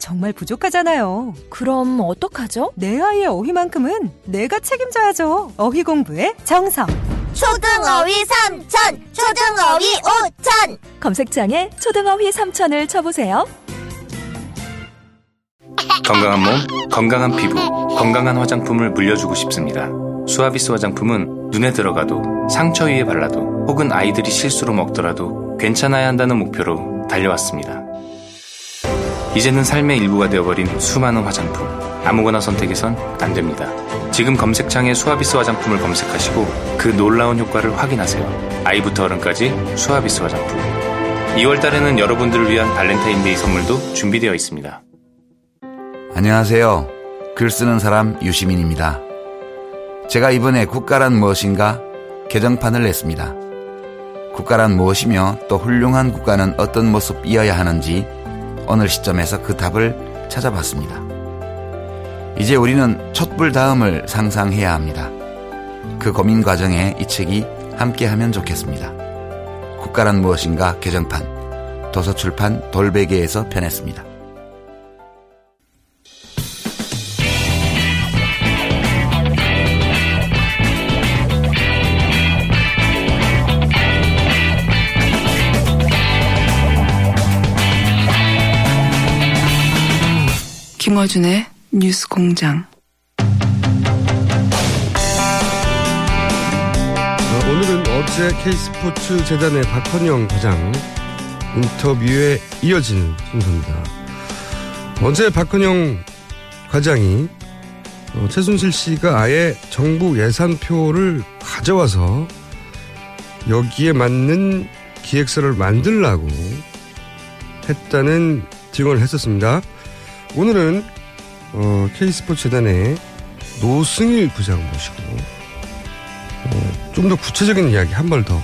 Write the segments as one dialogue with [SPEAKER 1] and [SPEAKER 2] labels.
[SPEAKER 1] 정말 부족하잖아요.
[SPEAKER 2] 그럼 어떡하죠?
[SPEAKER 1] 내 아이의 어휘만큼은 내가 책임져야죠. 어휘 공부의 정성.
[SPEAKER 3] 초등어휘 삼천, 초등어휘 오천.
[SPEAKER 4] 검색창에 초등어휘 3천을 쳐보세요
[SPEAKER 5] 건강한 몸, 건강한 피부, 건강한 화장품을 물려주고 싶습니다. 수아비스 화장품은 눈에 들어가도 상처 위에 발라도 혹은 아이들이 실수로 먹더라도 괜찮아야 한다는 목표로 달려왔습니다. 이제는 삶의 일부가 되어버린 수많은 화장품. 아무거나 선택해선 안 됩니다. 지금 검색창에 수아비스 화장품을 검색하시고 그 놀라운 효과를 확인하세요. 아이부터 어른까지 수아비스 화장품. 2월 달에는 여러분들을 위한 발렌타인데이 선물도 준비되어 있습니다.
[SPEAKER 6] 안녕하세요. 글 쓰는 사람 유시민입니다. 제가 이번에 국가란 무엇인가 개정판을 냈습니다. 국가란 무엇이며 또 훌륭한 국가는 어떤 모습이어야 하는지 어느 시점에서 그 답을 찾아봤습니다. 이제 우리는 촛불 다음을 상상해야 합니다. 그 고민 과정에 이 책이 함께하면 좋겠습니다. 국가란 무엇인가 개정판 도서출판 돌베개에서 편했습니다.
[SPEAKER 7] 김어준의 뉴스 공장.
[SPEAKER 8] 어, 오늘은 어제 K스포츠 재단의 박헌영 과장 인터뷰에 이어지는 순서입니다. 어제 박헌영 과장이 어, 최순실 씨가 아예 정부 예산표를 가져와서 여기에 맞는 기획서를 만들라고 했다는 증언을 했었습니다. 오늘은 어, K스포츠 재단의 노승일 부장 모시고 어, 좀더 구체적인 이야기 한 발 더,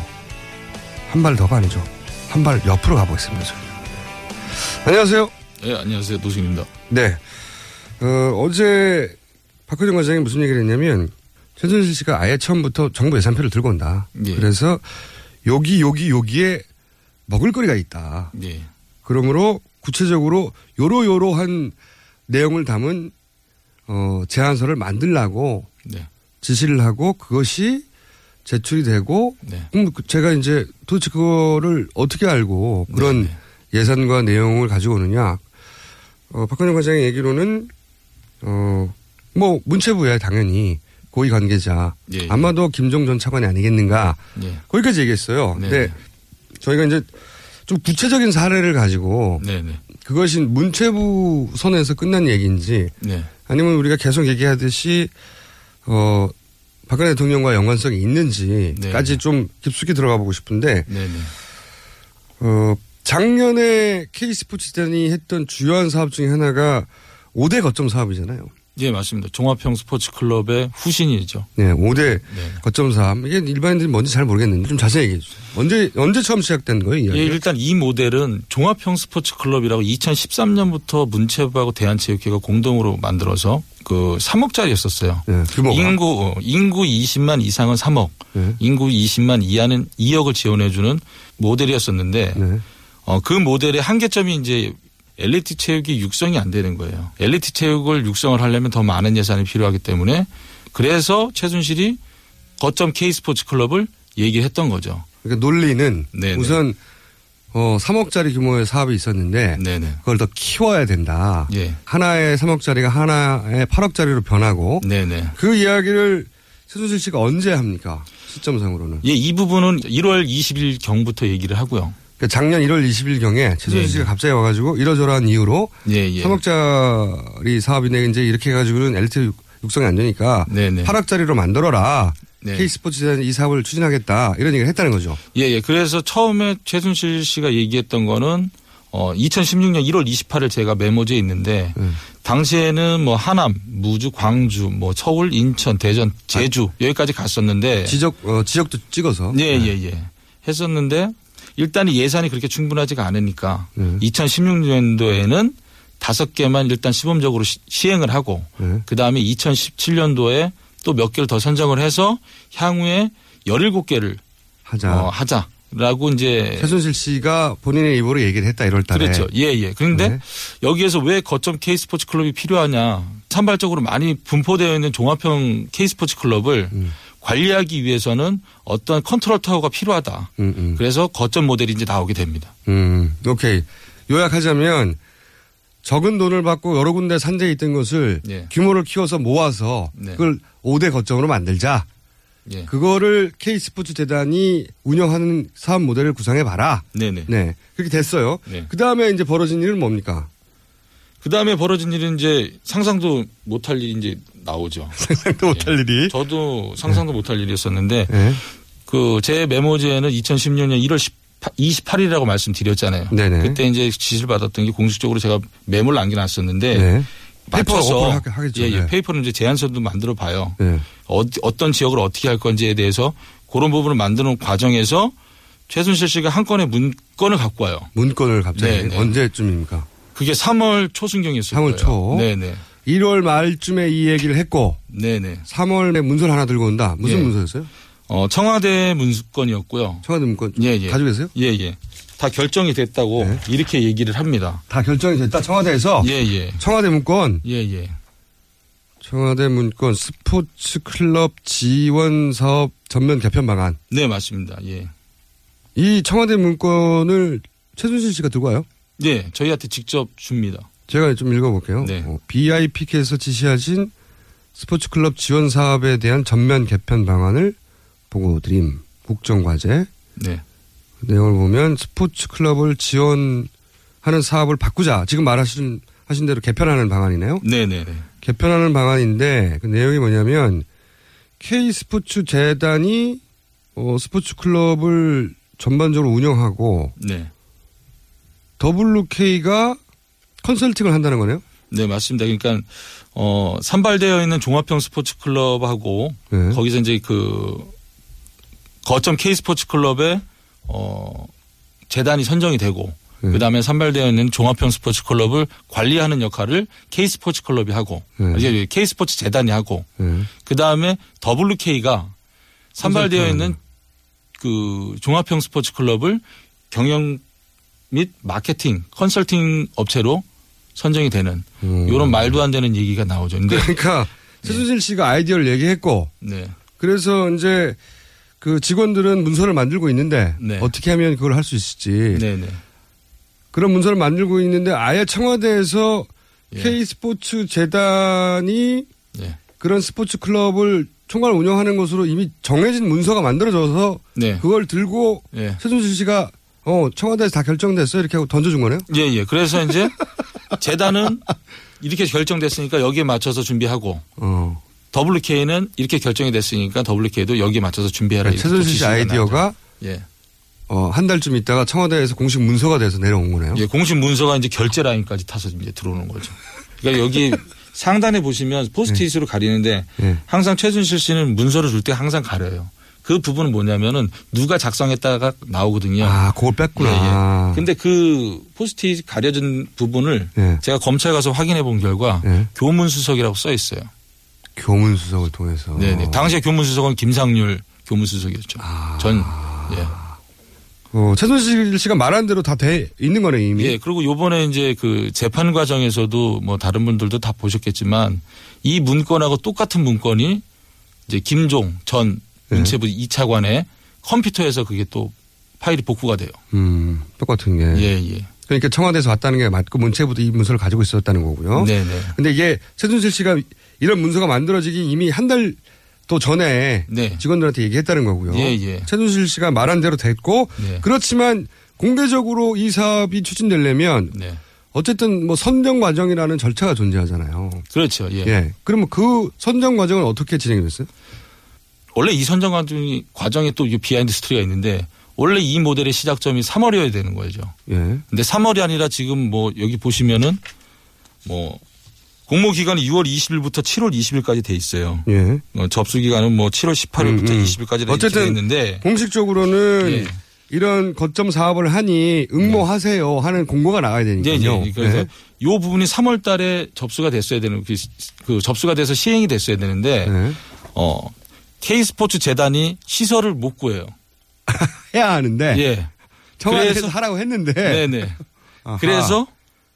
[SPEAKER 8] 한 발 더가 아니죠. 한 발 옆으로 가보겠습니다. 저희. 안녕하세요.
[SPEAKER 9] 네, 안녕하세요. 노승입니다.
[SPEAKER 8] 네. 어, 어제 박효정 과장이 무슨 얘기를 했냐면 최순실 씨가 아예 처음부터 정부 예산표를 들고 온다.
[SPEAKER 9] 예.
[SPEAKER 8] 그래서 여기 여기 여기에 먹을 거리가 있다.
[SPEAKER 9] 예.
[SPEAKER 8] 그러므로 구체적으로 요로요로한 내용을 담은 어, 제안서를 만들라고
[SPEAKER 9] 네.
[SPEAKER 8] 지시를 하고 그것이 제출이 되고
[SPEAKER 9] 네.
[SPEAKER 8] 그럼 그 제가 이제 도대체 그거를 어떻게 알고 그런
[SPEAKER 9] 네,
[SPEAKER 8] 예산과 내용을 가지고 오느냐 어, 박근혜 과장의 얘기로는 어, 뭐 문체부야 당연히 고위 관계자
[SPEAKER 9] 예, 예.
[SPEAKER 8] 아마도 김종 전 차관이 아니겠는가
[SPEAKER 9] 예.
[SPEAKER 8] 거기까지 얘기했어요.
[SPEAKER 9] 네.
[SPEAKER 8] 근데 저희가 이제 좀 구체적인 사례를 가지고
[SPEAKER 9] 네, 네.
[SPEAKER 8] 그것이 문체부 선에서 끝난 얘기인지
[SPEAKER 9] 네.
[SPEAKER 8] 아니면 우리가 계속 얘기하듯이 어 박근혜 대통령과 연관성이 있는지까지
[SPEAKER 9] 네.
[SPEAKER 8] 좀 깊숙이 들어가 보고 싶은데
[SPEAKER 9] 네, 네.
[SPEAKER 8] 어 작년에 K스포츠단이 했던 주요한 사업 중에 하나가 5대 거점 사업이잖아요.
[SPEAKER 9] 예, 맞습니다. 종합형 스포츠 클럽의 후신이죠.
[SPEAKER 8] 네, 5대
[SPEAKER 9] 네.
[SPEAKER 8] 거점 사업. 이게 일반인들이 뭔지 잘 모르겠는데 좀 자세히 얘기해 주세요. 언제 언제 처음 시작된 거예요? 이
[SPEAKER 9] 예? 일단 이 모델은 종합형 스포츠 클럽이라고 2013년부터 문체부하고 대한체육회가 공동으로 만들어서 그 3억짜리였었어요.
[SPEAKER 8] 네, 규모가.
[SPEAKER 9] 인구 어, 인구 20만 이상은 3억,
[SPEAKER 8] 네.
[SPEAKER 9] 인구 20만 이하는 2억을 지원해 주는 모델이었었는데
[SPEAKER 8] 네.
[SPEAKER 9] 어, 그 모델의 한계점이 이제 엘리트 체육이 육성이 안 되는 거예요. 엘리트 체육을 육성을 하려면 더 많은 예산이 필요하기 때문에 그래서 최순실이 거점 K 스포츠 클럽을 얘기했던 거죠.
[SPEAKER 8] 그러니까 논리는
[SPEAKER 9] 네네.
[SPEAKER 8] 우선 어 3억짜리 규모의 사업이 있었는데
[SPEAKER 9] 네네.
[SPEAKER 8] 그걸 더 키워야 된다.
[SPEAKER 9] 예.
[SPEAKER 8] 하나의 3억짜리가 하나의 8억짜리로 변하고
[SPEAKER 9] 네네.
[SPEAKER 8] 그 이야기를 최순실 씨가 언제 합니까? 시점상으로는.
[SPEAKER 9] 예, 이 부분은 1월 20일 경부터 얘기를 하고요.
[SPEAKER 8] 그러니까 작년 1월 20일경에 최순실
[SPEAKER 9] 예,
[SPEAKER 8] 씨가
[SPEAKER 9] 예.
[SPEAKER 8] 갑자기 와가지고 이러저러한 이유로
[SPEAKER 9] 예, 예.
[SPEAKER 8] 3억짜리 사업인데 이제 이렇게 해가지고는 엘리트 육- 육성이 안 되니까
[SPEAKER 9] 네, 네.
[SPEAKER 8] 8억짜리로 만들어라.
[SPEAKER 9] 네.
[SPEAKER 8] K스포츠 재단이 이 사업을 추진하겠다. 이런 얘기를 했다는 거죠.
[SPEAKER 9] 예, 예. 그래서 처음에 최순실 씨가 얘기했던 거는 어 2016년 1월 28일 제가 메모지에 있는데
[SPEAKER 8] 음.
[SPEAKER 9] 당시에는 뭐 하남, 무주, 광주, 뭐 서울, 인천, 대전, 제주 여기까지 갔었는데
[SPEAKER 8] 지적, 어, 지적도 찍어서.
[SPEAKER 9] 예, 예, 예. 했었는데 일단 이 예산이 그렇게 충분하지가 않으니까
[SPEAKER 8] 네.
[SPEAKER 9] 2016년도에는 다섯 개만 일단 시범적으로 시- 시행을 하고
[SPEAKER 8] 네.
[SPEAKER 9] 그 다음에 2017년도에 또 몇 개를 더 선정을 해서 향후에 17개를
[SPEAKER 8] 하자.
[SPEAKER 9] 어, 하자 라고 이제
[SPEAKER 8] 최순실 씨가 본인의 입으로 얘기를 했다 1월 달에.
[SPEAKER 9] 그랬죠. 예, 예. 그런데
[SPEAKER 8] 네.
[SPEAKER 9] 여기에서 왜 거점 K스포츠 클럽이 필요하냐. 산발적으로 많이 분포되어 있는 종합형 K스포츠 클럽을
[SPEAKER 8] 음.
[SPEAKER 9] 관리하기 위해서는 어떤 컨트롤 타워가 필요하다.
[SPEAKER 8] 음, 음.
[SPEAKER 9] 그래서 거점 모델이 이제 나오게 됩니다.
[SPEAKER 8] 음, 오케이. 요약하자면 적은 돈을 받고 여러 군데 산재에 있던 것을
[SPEAKER 9] 예.
[SPEAKER 8] 규모를 키워서 모아서
[SPEAKER 9] 네.
[SPEAKER 8] 그걸 5대 거점으로 만들자.
[SPEAKER 9] 예.
[SPEAKER 8] 그거를 K스포츠 재단이 운영하는 사업 모델을 구상해 봐라.
[SPEAKER 9] 네네.
[SPEAKER 8] 네. 그렇게 됐어요.
[SPEAKER 9] 네.
[SPEAKER 8] 그 다음에 이제 벌어진 일은 뭡니까?
[SPEAKER 9] 그 다음에 벌어진 일은 이제 상상도 못할 일이 이제 나오죠.
[SPEAKER 8] 상상도 못할 일이.
[SPEAKER 9] 저도 상상도 못할 일이었었는데
[SPEAKER 8] 네.
[SPEAKER 9] 그제 메모지에는 2016년 1월 28일이라고 말씀드렸잖아요.
[SPEAKER 8] 네네.
[SPEAKER 9] 그때 이제 지시를 받았던 게 공식적으로 제가 메모를 남겨놨었는데
[SPEAKER 8] 네.
[SPEAKER 9] 맞춰서
[SPEAKER 8] 페이퍼.
[SPEAKER 9] 예, 예.
[SPEAKER 8] 네.
[SPEAKER 9] 페이퍼를 이제 제안서도 만들어 봐요.
[SPEAKER 8] 네.
[SPEAKER 9] 어디, 어떤 지역을 어떻게 할 건지에 대해서 그런 부분을 만드는 과정에서 최순실 씨가 한 건의 문건을 갖고 와요.
[SPEAKER 8] 문건을 갑자기
[SPEAKER 9] 네, 네.
[SPEAKER 8] 언제쯤입니까?
[SPEAKER 9] 그게 3월 초순경이었어요.
[SPEAKER 8] 3월 초.
[SPEAKER 9] 네네.
[SPEAKER 8] 1월 말쯤에 이 얘기를 했고
[SPEAKER 9] 네네.
[SPEAKER 8] 3월에 문서를 하나 들고 온다. 무슨
[SPEAKER 9] 예.
[SPEAKER 8] 문서였어요?
[SPEAKER 9] 어, 청와대 문건이었고요.
[SPEAKER 8] 청와대 문건
[SPEAKER 9] 예, 예.
[SPEAKER 8] 가지고 계세요?
[SPEAKER 9] 예, 예. 다 결정이 됐다고
[SPEAKER 8] 네.
[SPEAKER 9] 이렇게 얘기를 합니다.
[SPEAKER 8] 다 결정이 됐다. 청와대에서
[SPEAKER 9] 예, 예.
[SPEAKER 8] 청와대 문건
[SPEAKER 9] 예, 예.
[SPEAKER 8] 청와대 문건 스포츠 클럽 지원 사업 전면 개편 방안.
[SPEAKER 9] 네, 맞습니다. 예.
[SPEAKER 8] 이 청와대 문건을 최순실 씨가 들고 와요?
[SPEAKER 9] 네, 저희한테 직접 줍니다.
[SPEAKER 8] 제가 좀 읽어볼게요.
[SPEAKER 9] 네.
[SPEAKER 8] 어, BIP께서 지시하신 스포츠 클럽 지원 사업에 대한 전면 개편 방안을 보고 드림 국정과제
[SPEAKER 9] 네.
[SPEAKER 8] 그 내용을 보면 스포츠 클럽을 지원하는 사업을 바꾸자. 지금 말하신 하신 대로 개편하는 방안이네요.
[SPEAKER 9] 네, 네, 네.
[SPEAKER 8] 개편하는 방안인데 그 내용이 뭐냐면 K 스포츠 재단이 어, 스포츠 클럽을 전반적으로 운영하고
[SPEAKER 9] 네.
[SPEAKER 8] WK가 컨설팅을 한다는 거네요.
[SPEAKER 9] 네, 맞습니다. 그러니까 어, 산발되어 있는 종합형 스포츠 클럽하고
[SPEAKER 8] 네.
[SPEAKER 9] 거기서 이제 그 거점 K 스포츠 클럽에 어 재단이 선정이 되고
[SPEAKER 8] 네.
[SPEAKER 9] 그다음에 산발되어 있는 종합형 스포츠 클럽을 관리하는 역할을 K 스포츠 클럽이 하고
[SPEAKER 8] 네.
[SPEAKER 9] 이제 K 스포츠 재단이 하고
[SPEAKER 8] 네.
[SPEAKER 9] 그다음에 WK가 산발되어. 있는 그 종합형 스포츠 클럽을 경영 및 마케팅 컨설팅 업체로 선정이 되는
[SPEAKER 8] 음.
[SPEAKER 9] 이런 말도 안 되는 얘기가 나오죠. 근데
[SPEAKER 8] 그러니까 최순실 씨가 아이디어를 얘기했고
[SPEAKER 9] 네.
[SPEAKER 8] 그래서 이제 그 직원들은 문서를 만들고 있는데
[SPEAKER 9] 네.
[SPEAKER 8] 어떻게 하면 그걸 할 수 있을지
[SPEAKER 9] 네, 네.
[SPEAKER 8] 그런 문서를 만들고 있는데 아예 청와대에서
[SPEAKER 9] 예.
[SPEAKER 8] K 스포츠 재단이
[SPEAKER 9] 예.
[SPEAKER 8] 그런 스포츠 클럽을 총괄 운영하는 것으로 이미 정해진 문서가 만들어져서
[SPEAKER 9] 네.
[SPEAKER 8] 그걸 들고
[SPEAKER 9] 예.
[SPEAKER 8] 최순실 씨가 어 청와대에서 다 결정됐어 이렇게 하고 던져준 거네요.
[SPEAKER 9] 예, 예. 그래서 이제 재단은 이렇게 결정됐으니까 여기에 맞춰서 준비하고
[SPEAKER 8] 어.
[SPEAKER 9] WK는 이렇게 결정이 됐으니까 WK도 여기에 맞춰서. 이렇게 또
[SPEAKER 8] 최순실 씨 아이디어가.
[SPEAKER 9] 예.
[SPEAKER 8] 어, 한 달쯤 있다가 청와대에서 공식 문서가 돼서 내려온 거네요.
[SPEAKER 9] 예, 공식 문서가 이제 결제 라인까지 타서 이제 들어오는 거죠. 그러니까 여기 상단에 보시면 포스트잇으로 가리는데
[SPEAKER 8] 예.
[SPEAKER 9] 항상 최순실 씨는 문서를 줄 때 항상 가려요. 그 부분은 뭐냐면은 누가 작성했다가 나오거든요.
[SPEAKER 8] 아, 그걸 뺐구나.
[SPEAKER 9] 예, 예. 근데 그 포스트잇 가려진 부분을
[SPEAKER 8] 예.
[SPEAKER 9] 제가 검찰 가서 확인해 본 결과
[SPEAKER 8] 예.
[SPEAKER 9] 교문수석이라고 써 있어요.
[SPEAKER 8] 교문수석을 통해서.
[SPEAKER 9] 네네. 당시에 교문수석은 김상률 교문수석이었죠.
[SPEAKER 8] 아.
[SPEAKER 9] 전, 예.
[SPEAKER 8] 어, 최순실 씨가 말한 대로 다 돼 있는 거네 이미.
[SPEAKER 9] 예, 그리고 요번에 이제 그 재판 과정에서도 뭐 다른 분들도 다 보셨겠지만 이 문건하고 똑같은 문건이 이제 김종 전
[SPEAKER 8] 네.
[SPEAKER 9] 문체부 2차관의 컴퓨터에서 그게 또 파일이 복구가 돼요.
[SPEAKER 8] 음, 똑같은 게.
[SPEAKER 9] 예, 예.
[SPEAKER 8] 그러니까 청와대에서 왔다는 게 맞고 문체부도 이 문서를 가지고 있었다는 거고요.
[SPEAKER 9] 네, 네.
[SPEAKER 8] 근데 이게 최순실 씨가 이런 문서가 만들어지기 이미 한 달 또 전에
[SPEAKER 9] 네.
[SPEAKER 8] 직원들한테 얘기했다는 거고요.
[SPEAKER 9] 예, 예.
[SPEAKER 8] 최순실 씨가 말한 대로 됐고
[SPEAKER 9] 예.
[SPEAKER 8] 그렇지만 공개적으로 이 사업이 추진되려면
[SPEAKER 9] 네.
[SPEAKER 8] 어쨌든 뭐 선정 과정이라는 절차가 존재하잖아요.
[SPEAKER 9] 그렇죠. 예.
[SPEAKER 8] 예. 그러면 그 선정 과정은 어떻게 진행이 됐어요?
[SPEAKER 9] 원래 이 선정 과정이 과정에 또 비하인드 스토리가 있는데 원래 이 모델의 시작점이 3월이어야 되는 거죠.
[SPEAKER 8] 예.
[SPEAKER 9] 근데 3월이 아니라 지금 뭐 여기 보시면은 뭐 공모 기간이 6월 20일부터 7월 20일까지 돼 있어요.
[SPEAKER 8] 예.
[SPEAKER 9] 어, 접수 기간은 뭐 7월 18일부터
[SPEAKER 8] 음, 음.
[SPEAKER 9] 20일까지 돼 있는데
[SPEAKER 8] 공식적으로는
[SPEAKER 9] 예.
[SPEAKER 8] 이런 거점 사업을 하니 응모하세요 하는 공고가 나가야
[SPEAKER 9] 네,
[SPEAKER 8] 되니까요.
[SPEAKER 9] 네. 그래서
[SPEAKER 8] 예.
[SPEAKER 9] 요 부분이 3월 달에 접수가 됐어야 되는 그, 그 접수가 돼서 시행이 됐어야 되는데
[SPEAKER 8] 네.
[SPEAKER 9] 어 K스포츠 재단이 시설을 못 구해요.
[SPEAKER 8] 해야 하는데
[SPEAKER 9] 예.
[SPEAKER 8] 청와대에서 하라고 했는데
[SPEAKER 9] 네네.
[SPEAKER 8] 아하.
[SPEAKER 9] 그래서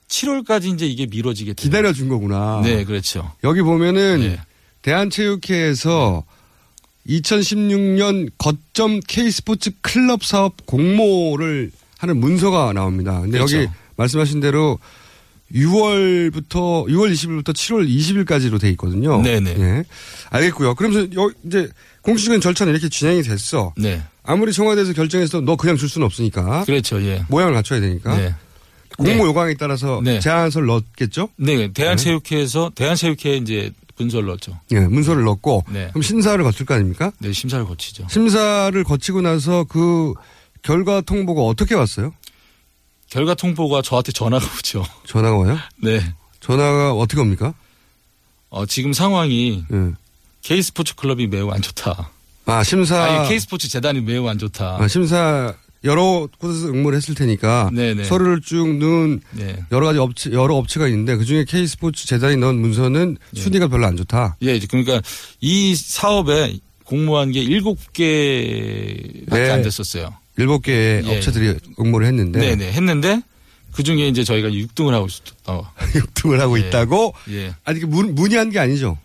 [SPEAKER 9] 7월까지 이제 이게 미뤄지게 돼요.
[SPEAKER 8] 기다려 준 거구나.
[SPEAKER 9] 네, 그렇죠.
[SPEAKER 8] 여기 보면은
[SPEAKER 9] 예.
[SPEAKER 8] 대한체육회에서 2016년 거점 K스포츠 클럽 사업 공모를 하는 문서가 나옵니다. 근데
[SPEAKER 9] 그렇죠.
[SPEAKER 8] 여기 말씀하신 대로 6월부터 6월 20일부터 7월 20일까지로 돼 있거든요.
[SPEAKER 9] 네네.
[SPEAKER 8] 예. 알겠고요. 그러면서 여, 이제 공식적인 절차는 이렇게 진행이 됐어.
[SPEAKER 9] 네.
[SPEAKER 8] 아무리 청와대에서 결정해서 너 그냥 줄 수는 없으니까
[SPEAKER 9] 그렇죠. 예.
[SPEAKER 8] 모양을 갖춰야 되니까
[SPEAKER 9] 네.
[SPEAKER 8] 공모
[SPEAKER 9] 네.
[SPEAKER 8] 요강에 따라서
[SPEAKER 9] 네.
[SPEAKER 8] 제안서를 넣었겠죠.
[SPEAKER 9] 네, 대한체육회에서 대한체육회에 이제 분서를 넣었죠.
[SPEAKER 8] 예, 문서를 넣고
[SPEAKER 9] 네.
[SPEAKER 8] 그럼 심사를 거칠 거 아닙니까?
[SPEAKER 9] 네, 심사를 거치죠.
[SPEAKER 8] 심사를 거치고 나서 그 결과 통보가 어떻게 왔어요?
[SPEAKER 9] 결과 통보가 저한테 전화가 오죠.
[SPEAKER 8] 전화가 와요?
[SPEAKER 9] 네.
[SPEAKER 8] 전화가 어떻게 옵니까?
[SPEAKER 9] 어, 지금 상황이
[SPEAKER 8] 예.
[SPEAKER 9] K스포츠 클럽이 매우 안 좋다.
[SPEAKER 8] 아 심사
[SPEAKER 9] 아니, K스포츠 재단이 매우 안 좋다.
[SPEAKER 8] 아, 심사 여러 곳에서 응모를 했을 테니까
[SPEAKER 9] 네네.
[SPEAKER 8] 서류를 쭉 넣은
[SPEAKER 9] 네.
[SPEAKER 8] 여러 가지 업체 여러 업체가 있는데 그 중에 K 스포츠 재단이 넣은 문서는 순위가 별로 안 좋다.
[SPEAKER 9] 예, 그러니까 이 사업에 공모한 게 일곱 개밖에
[SPEAKER 8] 네.
[SPEAKER 9] 안 됐었어요.
[SPEAKER 8] 일곱 개의
[SPEAKER 9] 예.
[SPEAKER 8] 업체들이 응모를 했는데
[SPEAKER 9] 네, 네. 했는데 그 중에 이제 저희가 6등을 하고 있었 어.
[SPEAKER 8] 6등을 하고
[SPEAKER 9] 예.
[SPEAKER 8] 있다고
[SPEAKER 9] 예.
[SPEAKER 8] 아직 문, 문의한 게 아니죠.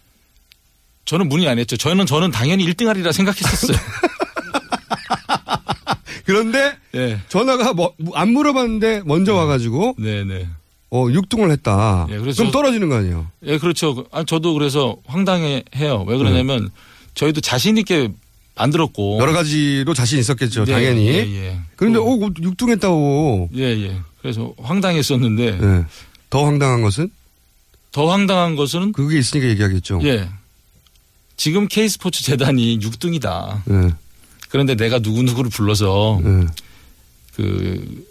[SPEAKER 9] 저는 문의 안 했죠. 저는 저는 당연히 1등 하리라 생각했었어요.
[SPEAKER 8] 그런데
[SPEAKER 9] 예.
[SPEAKER 8] 전화가 뭐, 안 물어봤는데 먼저 와가지고
[SPEAKER 9] 네, 네.
[SPEAKER 8] 어 6등을 했다.
[SPEAKER 9] 예, 그래서
[SPEAKER 8] 그럼 떨어지는 거 아니에요?
[SPEAKER 9] 예, 그렇죠. 아, 저도 그래서 황당해 해요. 왜 그러냐면 저희도 자신 있게 만들었고
[SPEAKER 8] 여러 가지로 자신 있었겠죠,
[SPEAKER 9] 네,
[SPEAKER 8] 당연히.
[SPEAKER 9] 예, 예.
[SPEAKER 8] 그런데
[SPEAKER 9] 또-
[SPEAKER 8] 어 6등 했다고.
[SPEAKER 9] 예, 예. 그래서 황당했었는데
[SPEAKER 8] 예. 더 황당한 것은
[SPEAKER 9] 더 황당한 것은
[SPEAKER 8] 그게 있으니까 얘기하겠죠.
[SPEAKER 9] 예. 지금 K스포츠 재단이 6등이다.
[SPEAKER 8] 예.
[SPEAKER 9] 그런데 내가 누구 누구를 불러서
[SPEAKER 8] 예.
[SPEAKER 9] 그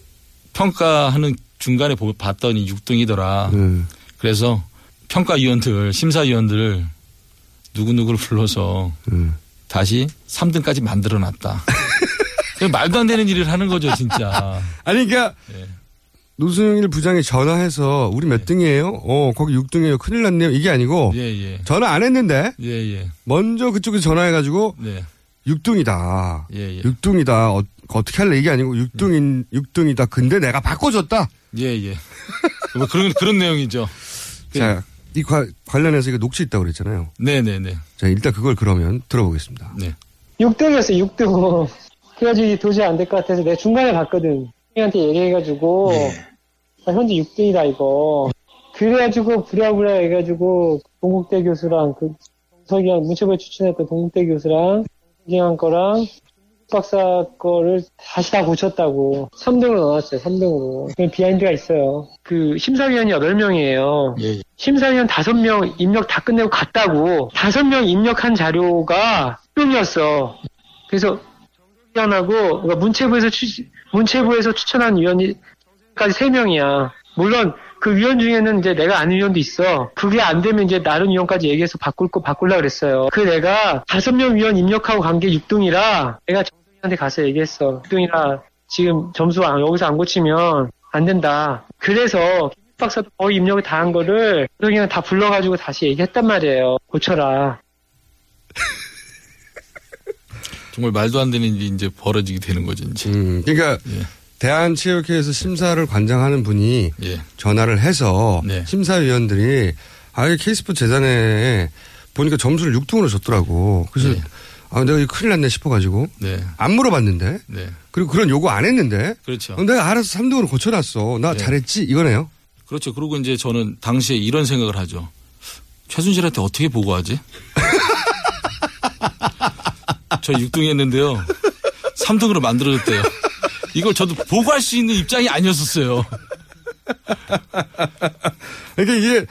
[SPEAKER 9] 평가하는 중간에 보- 봤더니 6등이더라.
[SPEAKER 8] 예.
[SPEAKER 9] 그래서 평가위원들, 심사위원들 누구 누구를 불러서
[SPEAKER 8] 예.
[SPEAKER 9] 다시 3등까지 만들어 놨다. 말도 안 되는 일을 하는 거죠, 진짜.
[SPEAKER 8] 아니 그러니까
[SPEAKER 9] 예.
[SPEAKER 8] 노승일 부장이 전화해서 우리 몇 등이에요? 어 거기 6등이에요. 큰일 났네요. 이게 아니고
[SPEAKER 9] 예, 예.
[SPEAKER 8] 전화 안 했는데
[SPEAKER 9] 예, 예.
[SPEAKER 8] 먼저 그쪽에서 전화해가지고
[SPEAKER 9] 네.
[SPEAKER 8] 6등이다.
[SPEAKER 9] 예, 예.
[SPEAKER 8] 6등이다. 어, 어떻게 할래 이게 아니고 6등인 6등이다. 근데 내가 바꿔줬다.
[SPEAKER 9] 예, 예. 뭐 그런, 그런 내용이죠.
[SPEAKER 8] 자, 이 과- 관련해서 이거 녹취 있다고 그랬잖아요.
[SPEAKER 9] 네네네.
[SPEAKER 8] 자, 일단 그걸 그러면 들어보겠습니다.
[SPEAKER 9] 네.
[SPEAKER 10] 6등이었어요, 6등. 그래가지고 도저히 안 될 것 같아서 내가 중간에 봤거든. 형한테 얘기해가지고, 아, 현재 6등이다, 이거. 그래가지고, 부랴부랴 해가지고, 동국대 교수랑, 그, 정석이랑, 문체부에 추천했던 동국대 교수랑, 정석이랑 거랑, 박사 거를 다시 다 고쳤다고. 3등으로 넣어놨어요, 3등으로. 비하인드가 있어요. 그, 심사위원이 8명이에요.
[SPEAKER 9] 예, 예.
[SPEAKER 10] 심사위원 5명 입력 다 끝내고 갔다고. 5명 입력한 자료가 6등이었어. 그래서 정석위원하고 그러니까 문체부에서 추, 문체부에서 추천한 위원이 까지 3명이야. 물론 그 위원 중에는 이제 내가 아는 위원도 있어. 그게 안 되면 이제 다른 위원까지 얘기해서 바꿀 거 바꾸려 그랬어요. 그 내가 5명 위원 입력하고 간 게 6등이라 내가 한테 가서 얘기했어. 6등이라 지금 점수 안- 여기서 안 고치면 안 된다. 그래서 김 박사도 거의 입력을 다 한 거를 그냥 다 불러가지고 다시 얘기했단 말이에요. 고쳐라.
[SPEAKER 9] 정말 말도 안 되는 일이 이제 벌어지게 되는 거죠, 이제.
[SPEAKER 8] 음, 그러니까
[SPEAKER 9] 예.
[SPEAKER 8] 대한체육회에서 심사를 관장하는 분이
[SPEAKER 9] 예.
[SPEAKER 8] 전화를 해서
[SPEAKER 9] 네.
[SPEAKER 8] 심사위원들이 아예 케이스포 재단에 보니까 점수를 6등으로 줬더라고. 그래서
[SPEAKER 9] 네.
[SPEAKER 8] 아 내가 이거 큰일 났네 싶어가지고
[SPEAKER 9] 네.
[SPEAKER 8] 안 물어봤는데
[SPEAKER 9] 네.
[SPEAKER 8] 그리고 그런 요구 안 했는데
[SPEAKER 9] 그렇죠.
[SPEAKER 8] 어, 내가 알아서 3등으로 고쳐놨어. 나
[SPEAKER 9] 네.
[SPEAKER 8] 잘했지 이거네요.
[SPEAKER 9] 그렇죠. 그리고 이제 저는 당시에 이런 생각을 하죠. 최순실한테 어떻게 보고하지? 저 6등 했는데요. 3등으로 만들어졌대요. 이걸 저도 보고할 수 있는 입장이 아니었었어요.
[SPEAKER 8] 그러니까 이게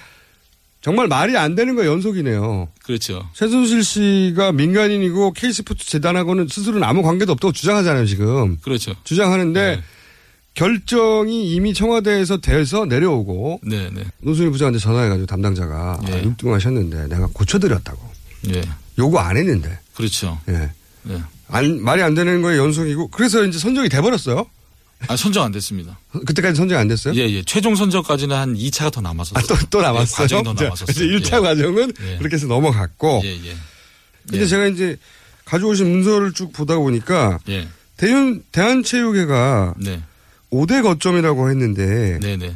[SPEAKER 8] 정말 말이 안 되는 거 연속이네요.
[SPEAKER 9] 그렇죠.
[SPEAKER 8] 최순실 씨가 민간인이고 K스포츠 재단하고는 스스로는 아무 관계도 없다고 주장하잖아요, 지금.
[SPEAKER 9] 그렇죠.
[SPEAKER 8] 주장하는데 결정이 이미 청와대에서 돼서 내려오고
[SPEAKER 9] 네, 네.
[SPEAKER 8] 노승일 부장한테 전화해가지고 담당자가
[SPEAKER 9] 예.
[SPEAKER 8] 육등하셨는데 내가 고쳐드렸다고
[SPEAKER 9] 예.
[SPEAKER 8] 요구 안 했는데
[SPEAKER 9] 그렇죠.
[SPEAKER 8] 예.
[SPEAKER 9] 네.
[SPEAKER 8] 안, 말이 안 되는 거에 연속이고 그래서 이제 선정이 돼버렸어요.
[SPEAKER 9] 아, 선정 안 됐습니다.
[SPEAKER 8] 그때까지 선정이 안 됐어요?
[SPEAKER 9] 예, 예. 최종 선정까지는 한 2차가 더 남았었어요.
[SPEAKER 8] 아, 또, 또 남았어요.
[SPEAKER 9] 예, 과정이 더
[SPEAKER 8] 자,
[SPEAKER 9] 남았었어요.
[SPEAKER 8] 그래서 1차
[SPEAKER 9] 예.
[SPEAKER 8] 과정은
[SPEAKER 9] 예.
[SPEAKER 8] 그렇게 해서 넘어갔고.
[SPEAKER 9] 예, 예.
[SPEAKER 8] 근데
[SPEAKER 9] 예.
[SPEAKER 8] 제가 이제 가져오신 문서를 쭉 보다 보니까
[SPEAKER 9] 예.
[SPEAKER 8] 대한, 대한체육회가
[SPEAKER 9] 네.
[SPEAKER 8] 5대 거점이라고 했는데
[SPEAKER 9] 네, 네.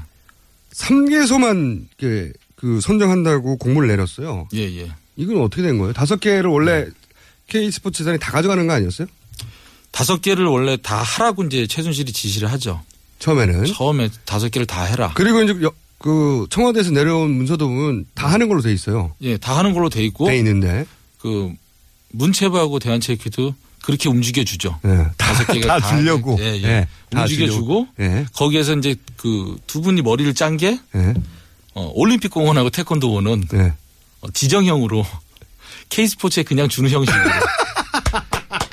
[SPEAKER 8] 3개소만 그, 그 선정한다고 공문을 내렸어요.
[SPEAKER 9] 예, 예.
[SPEAKER 8] 이건 어떻게 된 거예요? 다섯 개를 원래 K스포츠 재단이 다 가져가는 거 아니었어요?
[SPEAKER 9] 다섯 개를 원래 다 하라고 이제 최순실이 지시를 하죠.
[SPEAKER 8] 처음에는.
[SPEAKER 9] 처음에 다섯 개를 다 해라.
[SPEAKER 8] 그리고 이제 여- 그 청와대에서 내려온 문서도 보면 다 하는 걸로 돼 있어요.
[SPEAKER 9] 예, 다 하는 걸로 돼 있고
[SPEAKER 8] 돼 있는데.
[SPEAKER 9] 그 문체부하고 대한체육회도 그렇게 움직여 주죠.
[SPEAKER 8] 예.
[SPEAKER 9] 다섯 개가
[SPEAKER 8] 다 주려고.
[SPEAKER 9] 예, 예.
[SPEAKER 8] 예, 다
[SPEAKER 9] 움직여 주고
[SPEAKER 8] 예.
[SPEAKER 9] 거기에서 이제 그 두 분이 머리를 짠게
[SPEAKER 8] 예.
[SPEAKER 9] 어, 올림픽 공원하고 태권도원은
[SPEAKER 8] 예.
[SPEAKER 9] 어, 지정형으로 K스포츠에 그냥 주는 형식으로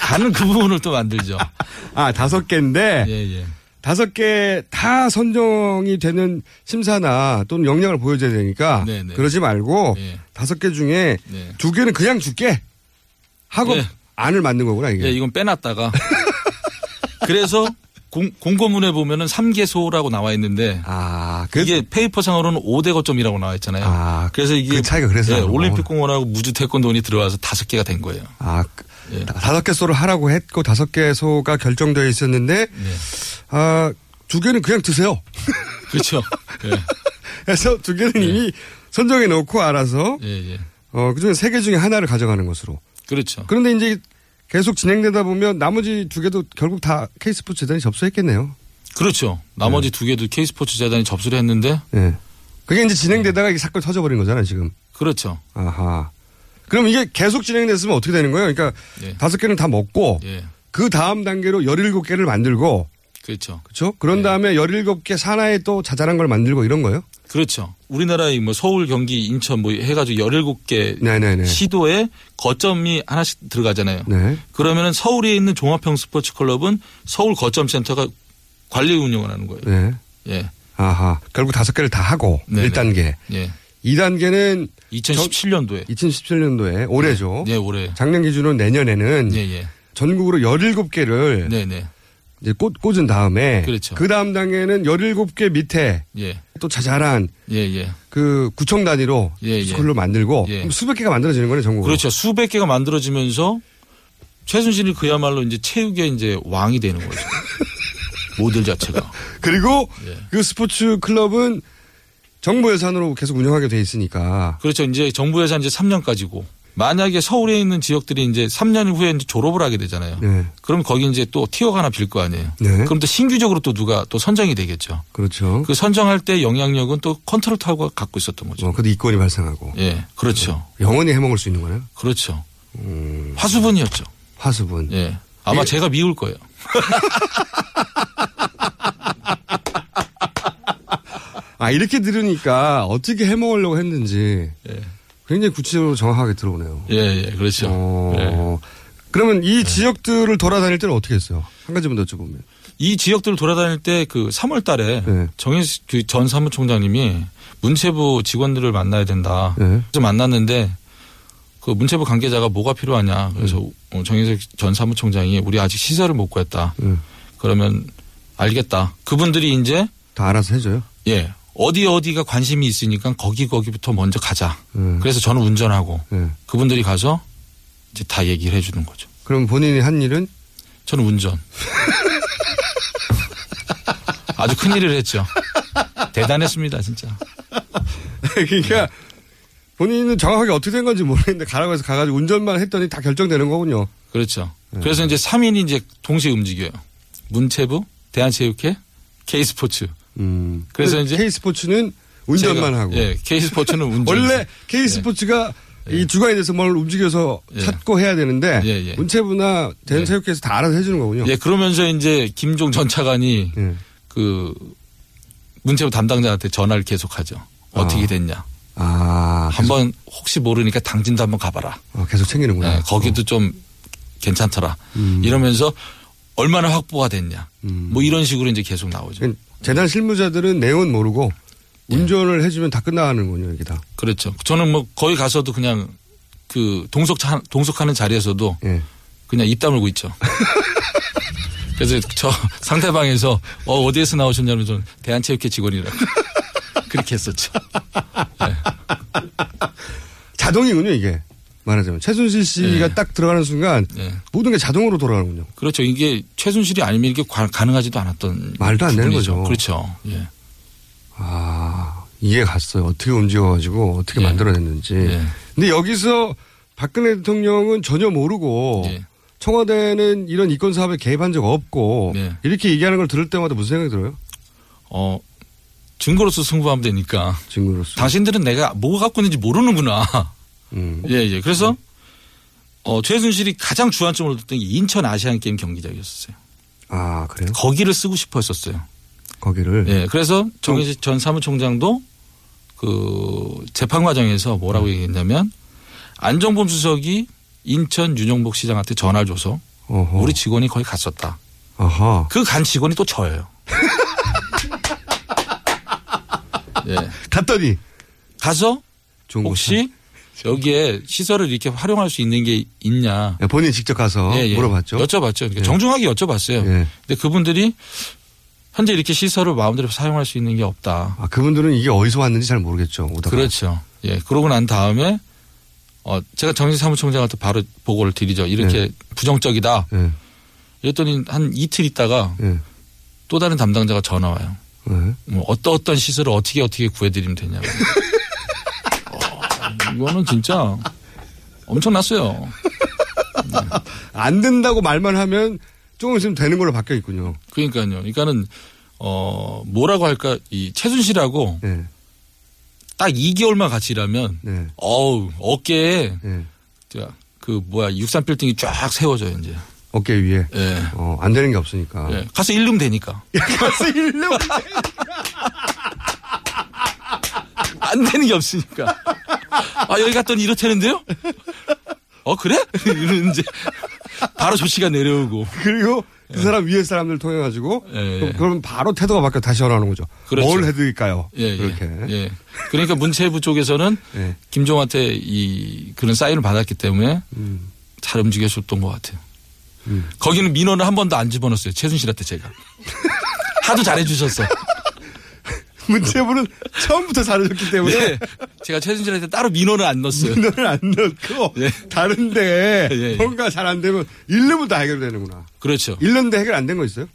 [SPEAKER 9] 가는 그 부분을 또 만들죠.
[SPEAKER 8] 아, 다섯 개인데.
[SPEAKER 9] 예, 예.
[SPEAKER 8] 다섯 개 다 선정이 되는 심사나 또는 역량을 보여줘야 되니까
[SPEAKER 9] 네, 네.
[SPEAKER 8] 그러지 말고
[SPEAKER 9] 예.
[SPEAKER 8] 다섯 개 중에
[SPEAKER 9] 네.
[SPEAKER 8] 두 개는 그냥 줄게 하고
[SPEAKER 9] 예.
[SPEAKER 8] 안을 만든 거구나 이게.
[SPEAKER 9] 예, 이건 빼놨다가 그래서 공, 공고문에 보면은 3개소라고 나와 있는데
[SPEAKER 8] 아, 그,
[SPEAKER 9] 이게 페이퍼상으로는 5대 거점이라고 나와 있잖아요.
[SPEAKER 8] 아,
[SPEAKER 9] 그래서 이게
[SPEAKER 8] 그 차이가 그래서
[SPEAKER 9] 예, 올림픽. 공원하고 무주 태권도원이 들어와서 다섯 개가 된 거예요.
[SPEAKER 8] 아, 그-
[SPEAKER 9] 예.
[SPEAKER 8] 다- 다섯 개 소를 하라고 했고 다섯 개 소가 결정되어 있었는데
[SPEAKER 9] 예.
[SPEAKER 8] 아, 두 개는 그냥 드세요.
[SPEAKER 9] 그렇죠. 예.
[SPEAKER 8] 그래서 두 개는 이미 선정해 놓고 알아서
[SPEAKER 9] 예, 예.
[SPEAKER 8] 어, 그중에 세 개 중에 하나를 가져가는 것으로.
[SPEAKER 9] 그렇죠.
[SPEAKER 8] 그런데 이제 계속 진행되다 보면 나머지 두 개도 결국 다 K스포츠 재단이 접수했겠네요.
[SPEAKER 9] 그렇죠. 나머지 두 개도 K스포츠 재단이 접수를 했는데
[SPEAKER 8] 예. 그게 이제 진행되다가 이 사건이 터져버린 거잖아요, 지금.
[SPEAKER 9] 그렇죠.
[SPEAKER 8] 아하. 그럼 이게 계속 진행됐으면 어떻게 되는 거예요? 그러니까
[SPEAKER 9] 예.
[SPEAKER 8] 다섯 개는 다 먹고
[SPEAKER 9] 예.
[SPEAKER 8] 그 다음 단계로 17개를 만들고
[SPEAKER 9] 그렇죠.
[SPEAKER 8] 그렇죠? 그런 다음에 17개 산하에 또 자잘한 걸 만들고 이런 거예요?
[SPEAKER 9] 그렇죠. 우리나라의 뭐 서울, 경기, 인천 뭐 해가지고 17개
[SPEAKER 8] 네네네.
[SPEAKER 9] 시도에 거점이 하나씩 들어가잖아요.
[SPEAKER 8] 네.
[SPEAKER 9] 그러면은 서울에 있는 종합형 스포츠 클럽은 서울 거점 센터가 관리 운영을 하는 거예요.
[SPEAKER 8] 네.
[SPEAKER 9] 예.
[SPEAKER 8] 아하. 결국 다섯 개를 다 하고
[SPEAKER 9] 네네.
[SPEAKER 8] 1단계.
[SPEAKER 9] 예.
[SPEAKER 8] 2단계는
[SPEAKER 9] 2017년도에
[SPEAKER 8] 2017년도에 올해죠.
[SPEAKER 9] 네, 올해.
[SPEAKER 8] 작년 기준으로 내년에는
[SPEAKER 9] 예, 예.
[SPEAKER 8] 전국으로 17개를
[SPEAKER 9] 네, 네.
[SPEAKER 8] 이제 꽂, 꽂은 다음에
[SPEAKER 9] 그렇죠.
[SPEAKER 8] 그 다음 단계는 17개 밑에
[SPEAKER 9] 예.
[SPEAKER 8] 또 자잘한
[SPEAKER 9] 예, 예.
[SPEAKER 8] 그 구청 단위로
[SPEAKER 9] 예, 예.
[SPEAKER 8] 스쿨로 만들고
[SPEAKER 9] 예.
[SPEAKER 8] 수백 개가 만들어지는 거네 전국으로.
[SPEAKER 9] 그렇죠. 수백 개가 만들어지면서 최순실이 그야말로 이제 체육의 이제 왕이 되는 거죠. 모델 자체가.
[SPEAKER 8] 그리고
[SPEAKER 9] 예.
[SPEAKER 8] 그 스포츠 클럽은 정부 예산으로 계속 운영하게 돼 있으니까
[SPEAKER 9] 그렇죠. 이제 정부 예산 이제 3년까지고 만약에 서울에 있는 지역들이 이제 3년 후에 이제 졸업을 하게 되잖아요.
[SPEAKER 8] 네.
[SPEAKER 9] 그럼 거기 이제 또 티어가 하나 빌 거 아니에요.
[SPEAKER 8] 네.
[SPEAKER 9] 그럼 또 신규적으로 또 누가 또 선정이 되겠죠.
[SPEAKER 8] 그렇죠.
[SPEAKER 9] 그 선정할 때 영향력은 또 컨트롤 타워가 갖고 있었던 거죠.
[SPEAKER 8] 어, 그도 이권이 발생하고
[SPEAKER 9] 예, 그렇죠.
[SPEAKER 8] 영원히 해먹을 수 있는 거네요.
[SPEAKER 9] 그렇죠.
[SPEAKER 8] 음,
[SPEAKER 9] 화수분이었죠.
[SPEAKER 8] 화수분.
[SPEAKER 9] 예. 아마
[SPEAKER 8] 예.
[SPEAKER 9] 제가 미울 거예요.
[SPEAKER 8] 아 이렇게 들으니까 어떻게 해 먹으려고 했는지
[SPEAKER 9] 예.
[SPEAKER 8] 굉장히 구체적으로 정확하게 들어오네요.
[SPEAKER 9] 예, 예, 그렇죠.
[SPEAKER 8] 어, 그러면 이 지역들을 돌아다닐 때는 어떻게 했어요? 한 가지만 더 여쭤보면.
[SPEAKER 9] 이 지역들을 돌아다닐 때 그 3월 달에
[SPEAKER 8] 네.
[SPEAKER 9] 정혜수 그전 사무총장님이 문체부 직원들을 만나야 된다.
[SPEAKER 8] 네.
[SPEAKER 9] 그래서 만났는데 그 문체부 관계자가 뭐가 필요하냐. 그래서 어, 정혜석 전 사무총장이 우리 아직 시설을 못 구했다.
[SPEAKER 8] 네.
[SPEAKER 9] 그러면 알겠다. 그분들이 이제
[SPEAKER 8] 다 알아서 해줘요.
[SPEAKER 9] 예 어디 어디가 관심이 있으니까 거기 거기부터 먼저 가자.
[SPEAKER 8] 네.
[SPEAKER 9] 그래서 저는 운전하고
[SPEAKER 8] 네.
[SPEAKER 9] 그분들이 가서 이제 다 얘기를 해주는 거죠.
[SPEAKER 8] 그럼 본인이 한 일은
[SPEAKER 9] 저는 운전. 아주 큰 일을 했죠. 대단했습니다, 진짜.
[SPEAKER 8] 그러니까 본인은 정확하게 어떻게 된 건지 모르겠는데 가라고 해서 가가지고 운전만 했더니 다 결정되는 거군요.
[SPEAKER 9] 그렇죠. 그래서 이제 3인이 이제 동시에 움직여요. 문체부, 대한체육회, K스포츠. 그래서
[SPEAKER 8] 근데
[SPEAKER 9] 이제
[SPEAKER 8] K 스포츠는 운전만
[SPEAKER 9] 제가,
[SPEAKER 8] 하고.
[SPEAKER 9] 예, K스포츠는 운전.
[SPEAKER 8] 원래 K 스포츠가 이 주관에 대해서 뭘 움직여서
[SPEAKER 9] 예.
[SPEAKER 8] 찾고 해야 되는데
[SPEAKER 9] 예, 예.
[SPEAKER 8] 문체부나 대전체육회에서 다 알아서 해주는 거군요.
[SPEAKER 9] 예, 그러면서 이제 김종 전 차관이
[SPEAKER 8] 예.
[SPEAKER 9] 그 문체부 담당자한테 전화를 계속하죠. 어떻게
[SPEAKER 8] 아.
[SPEAKER 9] 됐냐.
[SPEAKER 8] 아,
[SPEAKER 9] 한번 혹시 모르니까 당진도 한번 가봐라.
[SPEAKER 8] 어, 계속 챙기는구나.
[SPEAKER 9] 예, 거기도 좀 괜찮더라.
[SPEAKER 8] 음.
[SPEAKER 9] 이러면서 얼마나 확보가 됐냐.
[SPEAKER 8] 음.
[SPEAKER 9] 뭐 이런 식으로 이제 계속 나오죠.
[SPEAKER 8] 재단 실무자들은 내용은 모르고
[SPEAKER 9] 예.
[SPEAKER 8] 운전을 해주면 다 끝나가는군요, 이게 다.
[SPEAKER 9] 그렇죠. 저는 뭐 거기 가서도 그냥 그 동석 동석하는 자리에서도
[SPEAKER 8] 예.
[SPEAKER 9] 그냥 입 다물고 있죠. 그래서 저 상대방에서 어 어디에서 나오셨냐면 저는 대한체육회 직원이라고 그렇게 했었죠.
[SPEAKER 8] 자동이군요, 이게. 말하자면. 최순실 씨가
[SPEAKER 9] 예.
[SPEAKER 8] 딱 들어가는 순간
[SPEAKER 9] 예.
[SPEAKER 8] 모든 게 자동으로 돌아가는군요.
[SPEAKER 9] 그렇죠. 이게 최순실이 아니면 이게 가- 가능하지도 않았던
[SPEAKER 8] 말도 안 되는. 거죠.
[SPEAKER 9] 그렇죠. 예.
[SPEAKER 8] 아, 이해 갔어요. 어떻게 움직여가지고 어떻게
[SPEAKER 9] 예.
[SPEAKER 8] 만들어냈는지.
[SPEAKER 9] 예.
[SPEAKER 8] 근데 여기서 박근혜 대통령은 전혀 모르고
[SPEAKER 9] 예.
[SPEAKER 8] 청와대는 이런 이권 사업에 개입한 적 없고
[SPEAKER 9] 네.
[SPEAKER 8] 이렇게 얘기하는 걸 들을 때마다 무슨 생각이 들어요?
[SPEAKER 9] 어 증거로서 승부하면 되니까
[SPEAKER 8] 증거로서.
[SPEAKER 9] 당신들은 내가 뭐 갖고 있는지 모르는구나.
[SPEAKER 8] 음.
[SPEAKER 9] 예, 예. 그래서 어 최순실이 가장 주안점을 뒀던 게 인천 아시안 게임 경기장이었어요.
[SPEAKER 8] 아, 그래요?
[SPEAKER 9] 거기를 쓰고 싶어 했었어요.
[SPEAKER 8] 거기를.
[SPEAKER 9] 예. 그래서 정의식 전 사무총장도 그 재판 과정에서 뭐라고 얘기했냐면 안정범 수석이 인천 윤영복 시장한테 전화를 줘서
[SPEAKER 8] 어허.
[SPEAKER 9] 우리 직원이 거기 갔었다.
[SPEAKER 8] 아하.
[SPEAKER 9] 그간 직원이 또 저예요. 예.
[SPEAKER 8] 갔더니
[SPEAKER 9] 가서 혹시 여기에 시설을 이렇게 활용할 수 있는 게 있냐.
[SPEAKER 8] 곳. 본인이 직접 가서
[SPEAKER 9] 예, 예.
[SPEAKER 8] 물어봤죠.
[SPEAKER 9] 여쭤봤죠. 그러니까
[SPEAKER 8] 예.
[SPEAKER 9] 정중하게 여쭤봤어요.
[SPEAKER 8] 예.
[SPEAKER 9] 근데 그분들이 현재 이렇게 시설을 마음대로 사용할 수 있는 게 없다.
[SPEAKER 8] 아, 그분들은 이게 어디서 왔는지 잘 모르겠죠. 오다가.
[SPEAKER 9] 그렇죠. 예. 그러고 난 다음에 어 제가 정신 사무총장한테 바로 보고를 드리죠. 이렇게 부정적이다.
[SPEAKER 8] 예.
[SPEAKER 9] 이랬더니 한 이틀 있다가
[SPEAKER 8] 예.
[SPEAKER 9] 또 다른 담당자가 전화 와요.
[SPEAKER 8] 예.
[SPEAKER 9] 뭐 어떤 어떤 시설을 어떻게 어떻게 구해드리면 되냐고. 어, 이거는 진짜 엄청났어요.
[SPEAKER 8] 안 된다고 말만 하면 조금 있으면 되는 걸로 바뀌어 있군요.
[SPEAKER 9] 그러니까요. 그러니까는 어 뭐라고 할까 이 최순실하고
[SPEAKER 8] 예.
[SPEAKER 9] 딱 2개월만 같이 일하면
[SPEAKER 8] 네.
[SPEAKER 9] 어우 어깨에
[SPEAKER 8] 예.
[SPEAKER 9] 자, 그 뭐야 63 빌딩이 쫙 세워져요 이제.
[SPEAKER 8] 어깨 위에.
[SPEAKER 9] 예.
[SPEAKER 8] 어, 안 되는 게 없으니까.
[SPEAKER 9] 예. 가서 일르면 되니까.
[SPEAKER 8] 가서 일로.
[SPEAKER 9] 안 되는 게 없으니까. 아 여기 갔더니 이렇다는데요? 어 그래? 이러는 이제 바로 조치가 내려오고.
[SPEAKER 8] 그리고 그 사람 위에 사람들 통해 가지고
[SPEAKER 9] 예,
[SPEAKER 8] 그럼,
[SPEAKER 9] 예.
[SPEAKER 8] 그럼 바로 태도가 바뀌어 다시 전화하는 거죠.
[SPEAKER 9] 그렇죠.
[SPEAKER 8] 뭘 해드릴까요?
[SPEAKER 9] 예,
[SPEAKER 8] 그렇게.
[SPEAKER 9] 예. 예. 그러니까 문체부 쪽에서는
[SPEAKER 8] 예.
[SPEAKER 9] 김종한테 이 그런 사인을 받았기 때문에
[SPEAKER 8] 음.
[SPEAKER 9] 잘 움직여줬던 것 같아요.
[SPEAKER 8] 음.
[SPEAKER 9] 거기는 민원을 한 번도 안 집어넣었어요. 최순실한테 제가. 하도 잘해주셨어.
[SPEAKER 8] 문체부는 처음부터 잘해줬기 때문에
[SPEAKER 9] 예. 제가 최순실한테 따로 민원을 안 넣었어요.
[SPEAKER 8] 민원을 안 넣고
[SPEAKER 9] 예.
[SPEAKER 8] 다른데
[SPEAKER 9] 예, 예.
[SPEAKER 8] 뭔가 잘 안 되면 일르면 다 해결되는구나.
[SPEAKER 9] 그렇죠.
[SPEAKER 8] 일렀는데 해결 안 된 거 있어요?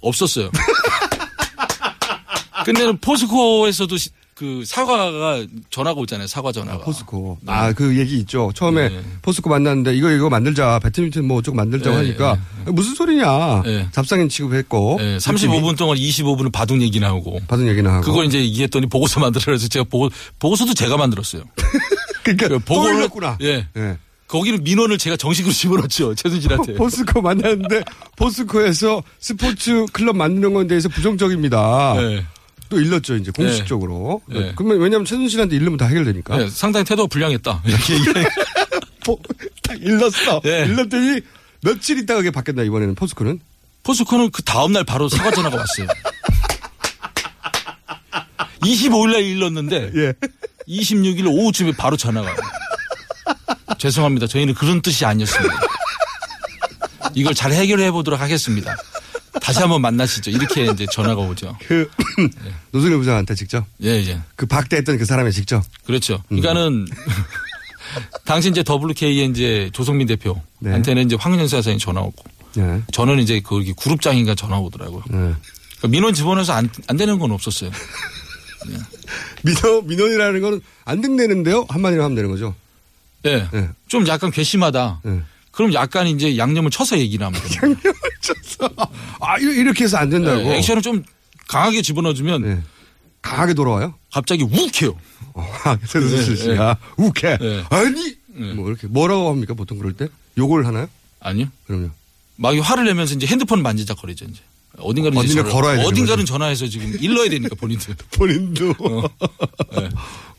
[SPEAKER 9] 없었어요. 근데는 포스코에서도 시- 그 사과가 전화가 오잖아요. 사과 전화가.
[SPEAKER 8] 포스코.
[SPEAKER 9] 네.
[SPEAKER 8] 아, 그 얘기 있죠. 처음에
[SPEAKER 9] 네.
[SPEAKER 8] 포스코 만났는데 이거 이거 만들자. 배트민턴 뭐 어쩌고 만들자고
[SPEAKER 9] 네,
[SPEAKER 8] 하니까 무슨 소리냐.
[SPEAKER 9] 네.
[SPEAKER 8] 잡상인 취급했고.
[SPEAKER 9] 예, 35분 동안 25분은 바둑 얘기 나오고.
[SPEAKER 8] 받은 얘기나 하고.
[SPEAKER 9] 그걸 이제 얘기했더니 보고서 만들어라 해서 제가 보고, 보고서도 제가 만들었어요.
[SPEAKER 8] 그러니까
[SPEAKER 9] 그 보고를-
[SPEAKER 8] 보고를 구나
[SPEAKER 9] 예.
[SPEAKER 8] 예.
[SPEAKER 9] 거기는 민원을 제가 정식으로 집어넣었죠. 최순실한테.
[SPEAKER 8] 포스코 만났는데 포스코에서 스포츠 클럽 만드는 건에 대해서 부정적입니다.
[SPEAKER 9] 예.
[SPEAKER 8] 또 일렀죠 이제 공식적으로.
[SPEAKER 9] 네.
[SPEAKER 8] 그러면 왜냐하면 최순실한테 일르면 다 해결되니까.
[SPEAKER 9] 예, 상당히 태도가 불량했다. 이렇게.
[SPEAKER 8] 포- 딱 일렀어.
[SPEAKER 9] 네.
[SPEAKER 8] 일렀더니 며칠 있다가 그게 바뀌었나 이번에는 포스코는.
[SPEAKER 9] 포스코는 그 다음날 바로 사과 전화가 왔어요. 25일날 일렀는데
[SPEAKER 8] 예.
[SPEAKER 9] 26일 오후쯤에 바로 전화가 와요. 죄송합니다. 저희는 그런 뜻이 아니었습니다. 이걸 잘 해결해 보도록 하겠습니다. 다시 한번 만나시죠. 이렇게 이제 전화가 오죠.
[SPEAKER 8] 그 노승일 부장한테 직접
[SPEAKER 9] 예, 예.
[SPEAKER 8] 그 박대했던 그 사람이 직접.
[SPEAKER 9] 그렇죠. 그러니까는 당시 이제 WK의 이제 조성민 대표한테는 이제 황윤현 사장이 전화 오고
[SPEAKER 8] 네.
[SPEAKER 9] 저는 이제 거기 그룹장인가 전화 오더라고요.
[SPEAKER 8] 네.
[SPEAKER 9] 그러니까 민원 집어넣어서 안, 안 되는 건 없었어요.
[SPEAKER 8] 민원 민원이라는 거는 안 등내는데요. 한마디로 하면 되는 거죠.
[SPEAKER 9] 예.
[SPEAKER 8] 예.
[SPEAKER 9] 좀 약간 괘씸하다.
[SPEAKER 8] 예.
[SPEAKER 9] 그럼 약간 이제 양념을 쳐서 얘기를 하면 돼요.
[SPEAKER 8] 양념을 쳐서 아 이렇게 해서 안 된다고.
[SPEAKER 9] 예, 액션을 좀 강하게 집어넣어주면
[SPEAKER 8] 예. 강하게 돌아와요.
[SPEAKER 9] 갑자기 욱 해요.
[SPEAKER 8] 아, 최순실 씨가 욱해.
[SPEAKER 9] 네.
[SPEAKER 8] 아니
[SPEAKER 9] 네.
[SPEAKER 8] 뭐 이렇게 뭐라고 합니까 보통 그럴 때 욕을 하나요?
[SPEAKER 9] 아니요.
[SPEAKER 8] 그럼요.
[SPEAKER 9] 막 화를 내면서 이제 핸드폰 만지작거리죠 이제. 어딘가는
[SPEAKER 8] 어딘가
[SPEAKER 9] 전화-
[SPEAKER 8] 걸어야 되는
[SPEAKER 9] 어딘가는
[SPEAKER 8] 거죠.
[SPEAKER 9] 전화해서 지금 일러야 되니까 본인들.
[SPEAKER 8] 본인도.
[SPEAKER 9] 네.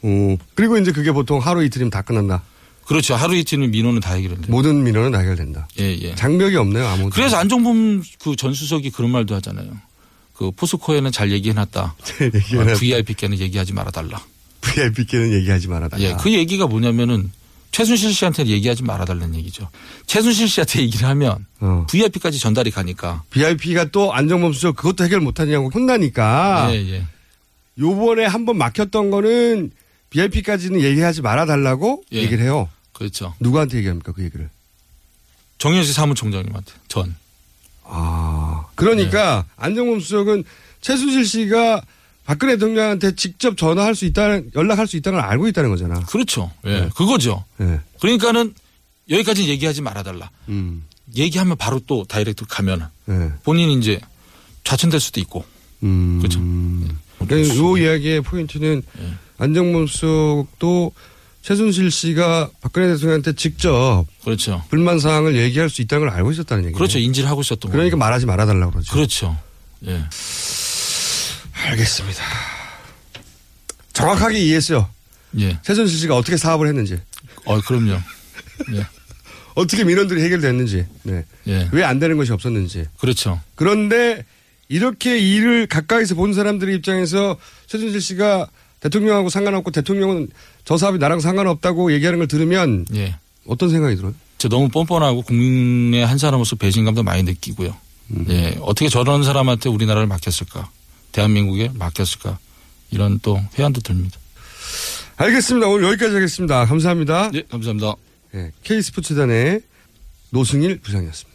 [SPEAKER 8] 어, 그리고 이제 그게 보통 하루 이틀이면 다 끝난다.
[SPEAKER 9] 그렇죠. 하루 이틀은 민원은 다 해결된다.
[SPEAKER 8] 모든 민원은 다 해결된다.
[SPEAKER 9] 예, 예.
[SPEAKER 8] 장벽이 없네요 아무도.
[SPEAKER 9] 그래서 안종범 그 전수석이 그런 말도 하잖아요. 그 포스코에는 잘 얘기해놨다.
[SPEAKER 8] 얘기해놨다.
[SPEAKER 9] 어, VIP께는 얘기하지 말아달라.
[SPEAKER 8] VIP께는 얘기하지 말아달라.
[SPEAKER 9] 예, 그 얘기가 뭐냐면은 최순실 씨한테 얘기하지 말아달라는 얘기죠. 최순실 씨한테 얘기를 하면
[SPEAKER 8] 어.
[SPEAKER 9] VIP까지 전달이 가니까.
[SPEAKER 8] VIP가 또 안정범 수석 그것도 해결 못하냐고 혼나니까
[SPEAKER 9] 예, 예.
[SPEAKER 8] 요번에 한 번 막혔던 거는 VIP까지는 얘기하지 말아달라고
[SPEAKER 9] 예.
[SPEAKER 8] 얘기를 해요.
[SPEAKER 9] 그렇죠.
[SPEAKER 8] 누구한테 얘기합니까 그 얘기를?
[SPEAKER 9] 정현식 사무총장님한테 전.
[SPEAKER 8] 아 그러니까
[SPEAKER 9] 네.
[SPEAKER 8] 안정범 수석은 최순실 씨가 박근혜 대통령한테 직접 전화할 수 있다는 연락할 수 있다는 걸 알고 있다는 거잖아.
[SPEAKER 9] 그렇죠. 예, 그거죠.
[SPEAKER 8] 예.
[SPEAKER 9] 그러니까는 여기까지 얘기하지 말아달라.
[SPEAKER 8] 음.
[SPEAKER 9] 얘기하면 바로 또 다이렉트로 가면
[SPEAKER 8] 예.
[SPEAKER 9] 본인이 이제 좌천될 수도 있고.
[SPEAKER 8] 음.
[SPEAKER 9] 그렇죠.
[SPEAKER 8] 그러니까 요 이야기의 포인트는
[SPEAKER 9] 예.
[SPEAKER 8] 안정범 수석도 최순실 씨가 박근혜 대통령한테 직접
[SPEAKER 9] 그렇죠.
[SPEAKER 8] 불만 사항을 얘기할 수 있다는 걸 알고 있었다는 얘기예요.
[SPEAKER 9] 그렇죠. 인지를 하고 있었던
[SPEAKER 8] 그러니까
[SPEAKER 9] 거예요.
[SPEAKER 8] 말하지 말아 달라고 그러죠.
[SPEAKER 9] 그렇죠. 예.
[SPEAKER 8] 알겠습니다. 정확하게 이해했어요.
[SPEAKER 9] 예.
[SPEAKER 8] 최순실 씨가 어떻게 사업을 했는지,
[SPEAKER 9] 어, 그럼요. 예.
[SPEAKER 8] 어떻게 민원들이 해결됐는지, 네.
[SPEAKER 9] 예.
[SPEAKER 8] 왜 안 되는 것이 없었는지.
[SPEAKER 9] 그렇죠.
[SPEAKER 8] 그런데 이렇게 일을 가까이서 본 사람들의 입장에서 최순실 씨가 대통령하고 상관없고 대통령은 저 사업이 나랑 상관없다고 얘기하는 걸 들으면
[SPEAKER 9] 예.
[SPEAKER 8] 어떤 생각이 들어요?
[SPEAKER 9] 저 너무 뻔뻔하고 국민의 한 사람으로서 배신감도 많이 느끼고요.
[SPEAKER 8] 음.
[SPEAKER 9] 예. 어떻게 저런 사람한테 우리나라를 맡겼을까? 대한민국에 맡겼을까? 이런 또 회한도 듭니다.
[SPEAKER 8] 알겠습니다. 오늘 여기까지 하겠습니다. 감사합니다.
[SPEAKER 9] 예, 감사합니다.
[SPEAKER 8] 네, K스포츠단의 노승일 부장이었습니다.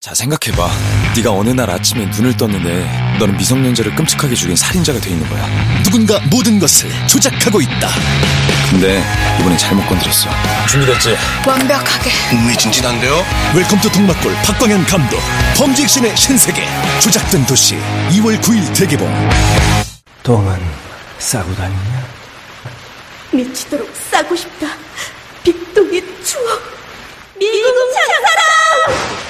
[SPEAKER 11] 자 생각해봐 네가 어느 날 아침에 눈을 떴는데 너는 미성년자를 끔찍하게 죽인 살인자가 돼 있는 거야 누군가 모든 것을 조작하고 있다 근데 이번엔 잘못 건드렸어 준비됐지?
[SPEAKER 12] 완벽하게
[SPEAKER 11] 흥미진진한데요? 웰컴 투 동막골 박광현 감독 범죄 액션의 신세계 조작된 도시 2월 9일 대개봉
[SPEAKER 13] 똥은 싸고 다니냐?
[SPEAKER 12] 미치도록 싸고 싶다. 빅동의 추억. 미국 장사랑!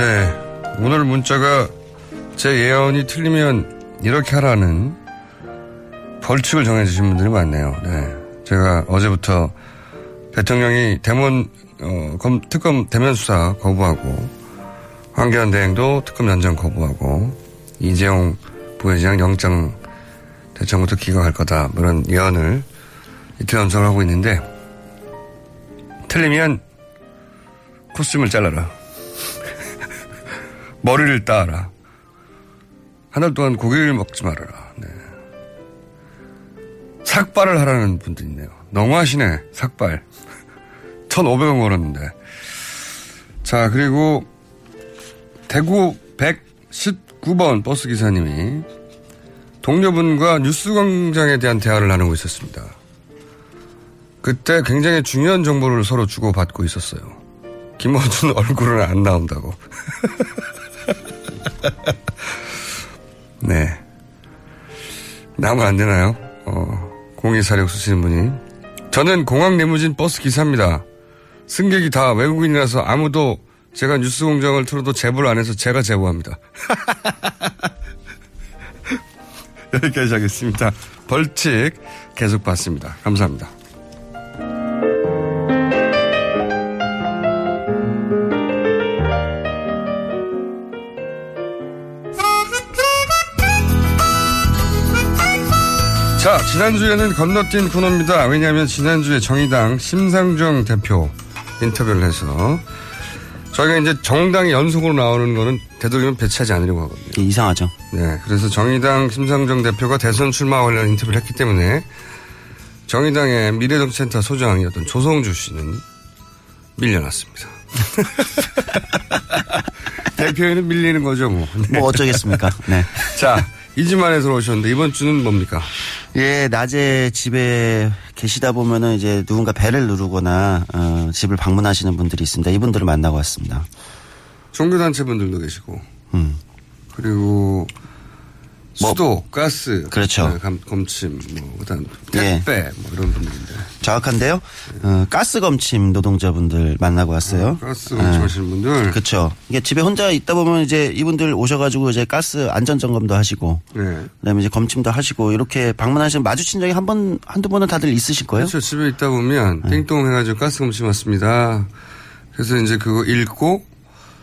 [SPEAKER 8] 네. 오늘 문자가 제 예언이 틀리면 이렇게 하라는 벌칙을 정해주신 분들이 많네요. 네. 제가 어제부터 대통령이 대문, 어, 검, 특검 대면 수사 거부하고 황교안 대행도 특검 연장 거부하고 이재용 부회장 영장 대청부터 기각할 거다. 뭐 이런 예언을 이틀 연속을 하고 있는데 틀리면 코스튬을 잘라라. 머리를 따라. 한 달 동안 고기를 먹지 말아라. 네. 삭발을 하라는 분도 있네요. 너무하시네. 삭발. 1,500원 걸었는데. 자, 그리고 대구 119번 버스 기사님이 동료분과 뉴스 광장에 대한 대화를 나누고 있었습니다. 그때 굉장히 중요한 정보를 서로 주고받고 있었어요. 김어준 얼굴은 안 나온다고. 네. 나면 안 되나요? 어, 0246 쓰시는 분이. 저는 공항 내무진 버스 기사입니다. 승객이 다 외국인이라서 아무도 제가 뉴스 공장을 틀어도 제보를 안 해서 제가 제보합니다. 여기까지 하겠습니다. 벌칙 계속 받습니다. 감사합니다. 자, 지난주에는 건너뛴 코너입니다. 왜냐하면 지난주에 정의당 심상정 대표 인터뷰를 해서 저희가 이제 정당이 연속으로 나오는 거는 되도록이면 배치하지 않으려고 하거든요.
[SPEAKER 14] 이상하죠.
[SPEAKER 8] 네. 그래서 정의당 심상정 대표가 대선 출마 관련 인터뷰를 했기 때문에 정의당의 미래정치센터 소장이었던 조성주 씨는 밀려났습니다. 대표에는 밀리는 거죠, 뭐. 네.
[SPEAKER 14] 뭐 어쩌겠습니까? 네.
[SPEAKER 8] 자, 이주만에 들어오셨는데 이번 주는 뭡니까?
[SPEAKER 14] 예, 낮에 집에 계시다 보면은 이제 누군가 배를 누르거나 어, 집을 방문하시는 분들이 있습니다. 이분들을 만나고 왔습니다.
[SPEAKER 8] 종교단체 분들도 계시고.
[SPEAKER 14] 음.
[SPEAKER 8] 그리고 수도, 가스,
[SPEAKER 14] 그렇죠.
[SPEAKER 8] 네, 감- 검침, 뭐 그다음
[SPEAKER 14] 예.
[SPEAKER 8] 택배, 뭐 이런 분들인데.
[SPEAKER 14] 정확한데요. 어, 가스 검침 노동자분들 만나고 왔어요.
[SPEAKER 8] 가스 검침하시는 분들.
[SPEAKER 14] 그렇죠. 이게 집에 혼자 있다 보면 이제 이분들 오셔가지고 이제 가스 안전 점검도 하시고,
[SPEAKER 8] 네.
[SPEAKER 14] 그다음에 이제 검침도 하시고 이렇게 방문하시면 마주친 적이 한 번 한두 번은 다들 있으실 거예요.
[SPEAKER 8] 그렇죠. 집에 있다 보면
[SPEAKER 14] 네.
[SPEAKER 8] 띵동 해가지고 가스 검침 왔습니다. 그래서 이제 그거 읽고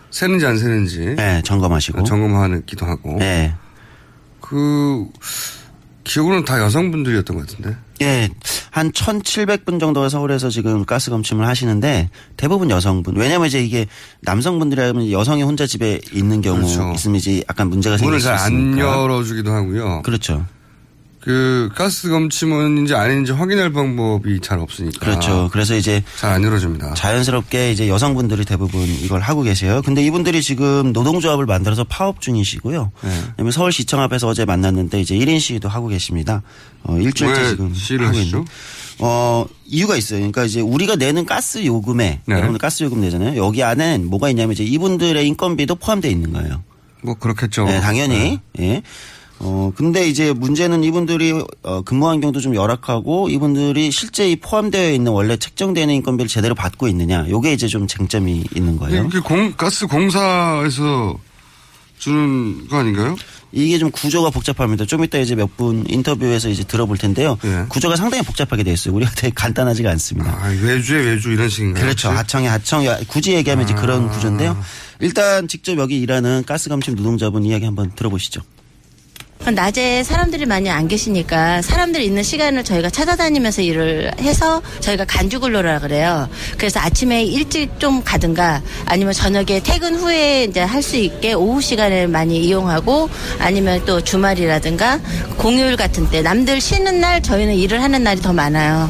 [SPEAKER 8] 새는지 안 새는지
[SPEAKER 14] 네, 점검하시고.
[SPEAKER 8] 점검하기도 하고.
[SPEAKER 14] 네.
[SPEAKER 8] 그 기억으로는 다 여성분들이었던 것 같은데.
[SPEAKER 14] 예, 한 1,700분 정도가 서울에서 지금 가스 검침을 하시는데 대부분 여성분. 왜냐면 이제 이게 남성분들이라면 여성이 혼자 집에 있는 경우
[SPEAKER 8] 그렇죠.
[SPEAKER 14] 있으면 이제 약간 문제가 생길
[SPEAKER 8] 문을 수잘안
[SPEAKER 14] 있으니까.
[SPEAKER 8] 열어주기도 하고요.
[SPEAKER 14] 그렇죠.
[SPEAKER 8] 그 가스 검침은인지 아닌지 확인할 방법이 잘 없으니까.
[SPEAKER 14] 그렇죠. 그래서 이제
[SPEAKER 8] 잘안 열어줍니다.
[SPEAKER 14] 자연스럽게 이제 여성분들이 대부분 이걸 하고 계세요. 근데 이분들이 지금 노동조합을 만들어서 파업 중이시고요.
[SPEAKER 8] 네.
[SPEAKER 14] 그다음에 서울시청 앞에서 어제 만났는데 이제 1인 시위도 하고 계십니다. 어, 일주일째
[SPEAKER 8] 왜
[SPEAKER 14] 지금
[SPEAKER 8] 시위를
[SPEAKER 14] 하고? 있는. 어, 이유가 있어요. 그러니까 이제 우리가 내는 가스 요금에
[SPEAKER 8] 네.
[SPEAKER 14] 여러분들 가스 요금 내잖아요. 여기 안엔 뭐가 있냐면 이제 이분들의 인건비도 포함되어 있는 거예요.
[SPEAKER 8] 뭐 그렇겠죠.
[SPEAKER 14] 네, 당연히. 예. 어, 근데 이제 문제는 이분들이 어, 근무 환경도 좀 열악하고 이분들이 실제 이 포함되어 있는 원래 책정되는 인건비를 제대로 받고 있느냐. 요게 이제 좀 쟁점이 있는 거예요.
[SPEAKER 8] 이게 공, 가스 공사에서 주는 거 아닌가요?
[SPEAKER 14] 이게 좀 구조가 복잡합니다. 좀 이따 이제 몇 분 인터뷰에서 이제 들어볼 텐데요.
[SPEAKER 8] 예.
[SPEAKER 14] 구조가 상당히 복잡하게 돼 있어요. 우리가 되게 간단하지가 않습니다.
[SPEAKER 8] 아, 외주에 외주 이런 식인가요?
[SPEAKER 14] 그렇죠. 하청에 하청. 굳이 얘기하면 이제
[SPEAKER 8] 아.
[SPEAKER 14] 그런 구조인데요. 일단 직접 여기 일하는 가스감침 노동자분 이야기 한번 들어보시죠.
[SPEAKER 15] 낮에 사람들이 많이 안 계시니까 사람들 있는 시간을 저희가 찾아다니면서 일을 해서 저희가 간주근로라 그래요. 그래서 아침에 일찍 좀 가든가 아니면 저녁에 퇴근 후에 이제 할 수 있게 오후 시간을 많이 이용하고 아니면 또 주말이라든가 공휴일 같은 때 남들 쉬는 날 저희는 일을 하는 날이 더 많아요.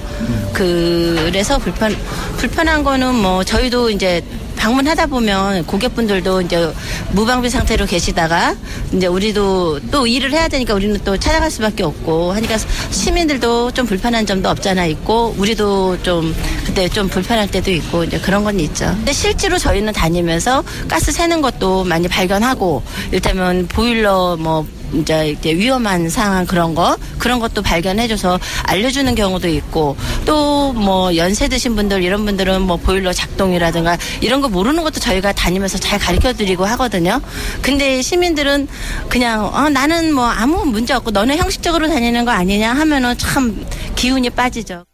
[SPEAKER 15] 그래서 불편 불편한 거는 뭐 저희도 이제 방문하다 보면 고객분들도 이제 무방비 상태로 계시다가 이제 우리도 또 일을 해야 되니까 우리는 또 찾아갈 수밖에 없고 하니까 시민들도 좀 불편한 점도 없잖아 있고 우리도 좀 그때 좀 불편할 때도 있고 이제 그런 건 있죠. 근데 실제로 저희는 다니면서 가스 새는 것도 많이 발견하고 일테면 보일러 뭐 이제 이제 위험한 상황 그런 거 그런 것도 발견해줘서 알려주는 경우도 있고 또 뭐 연세 드신 분들 이런 분들은 뭐 보일러 작동이라든가 이런 거 모르는 것도 저희가 다니면서 잘 가르쳐드리고 하거든요. 근데 시민들은 그냥 어, 나는 뭐 아무 문제 없고 너는 형식적으로 다니는 거 아니냐 하면은 참 기운이 빠지죠.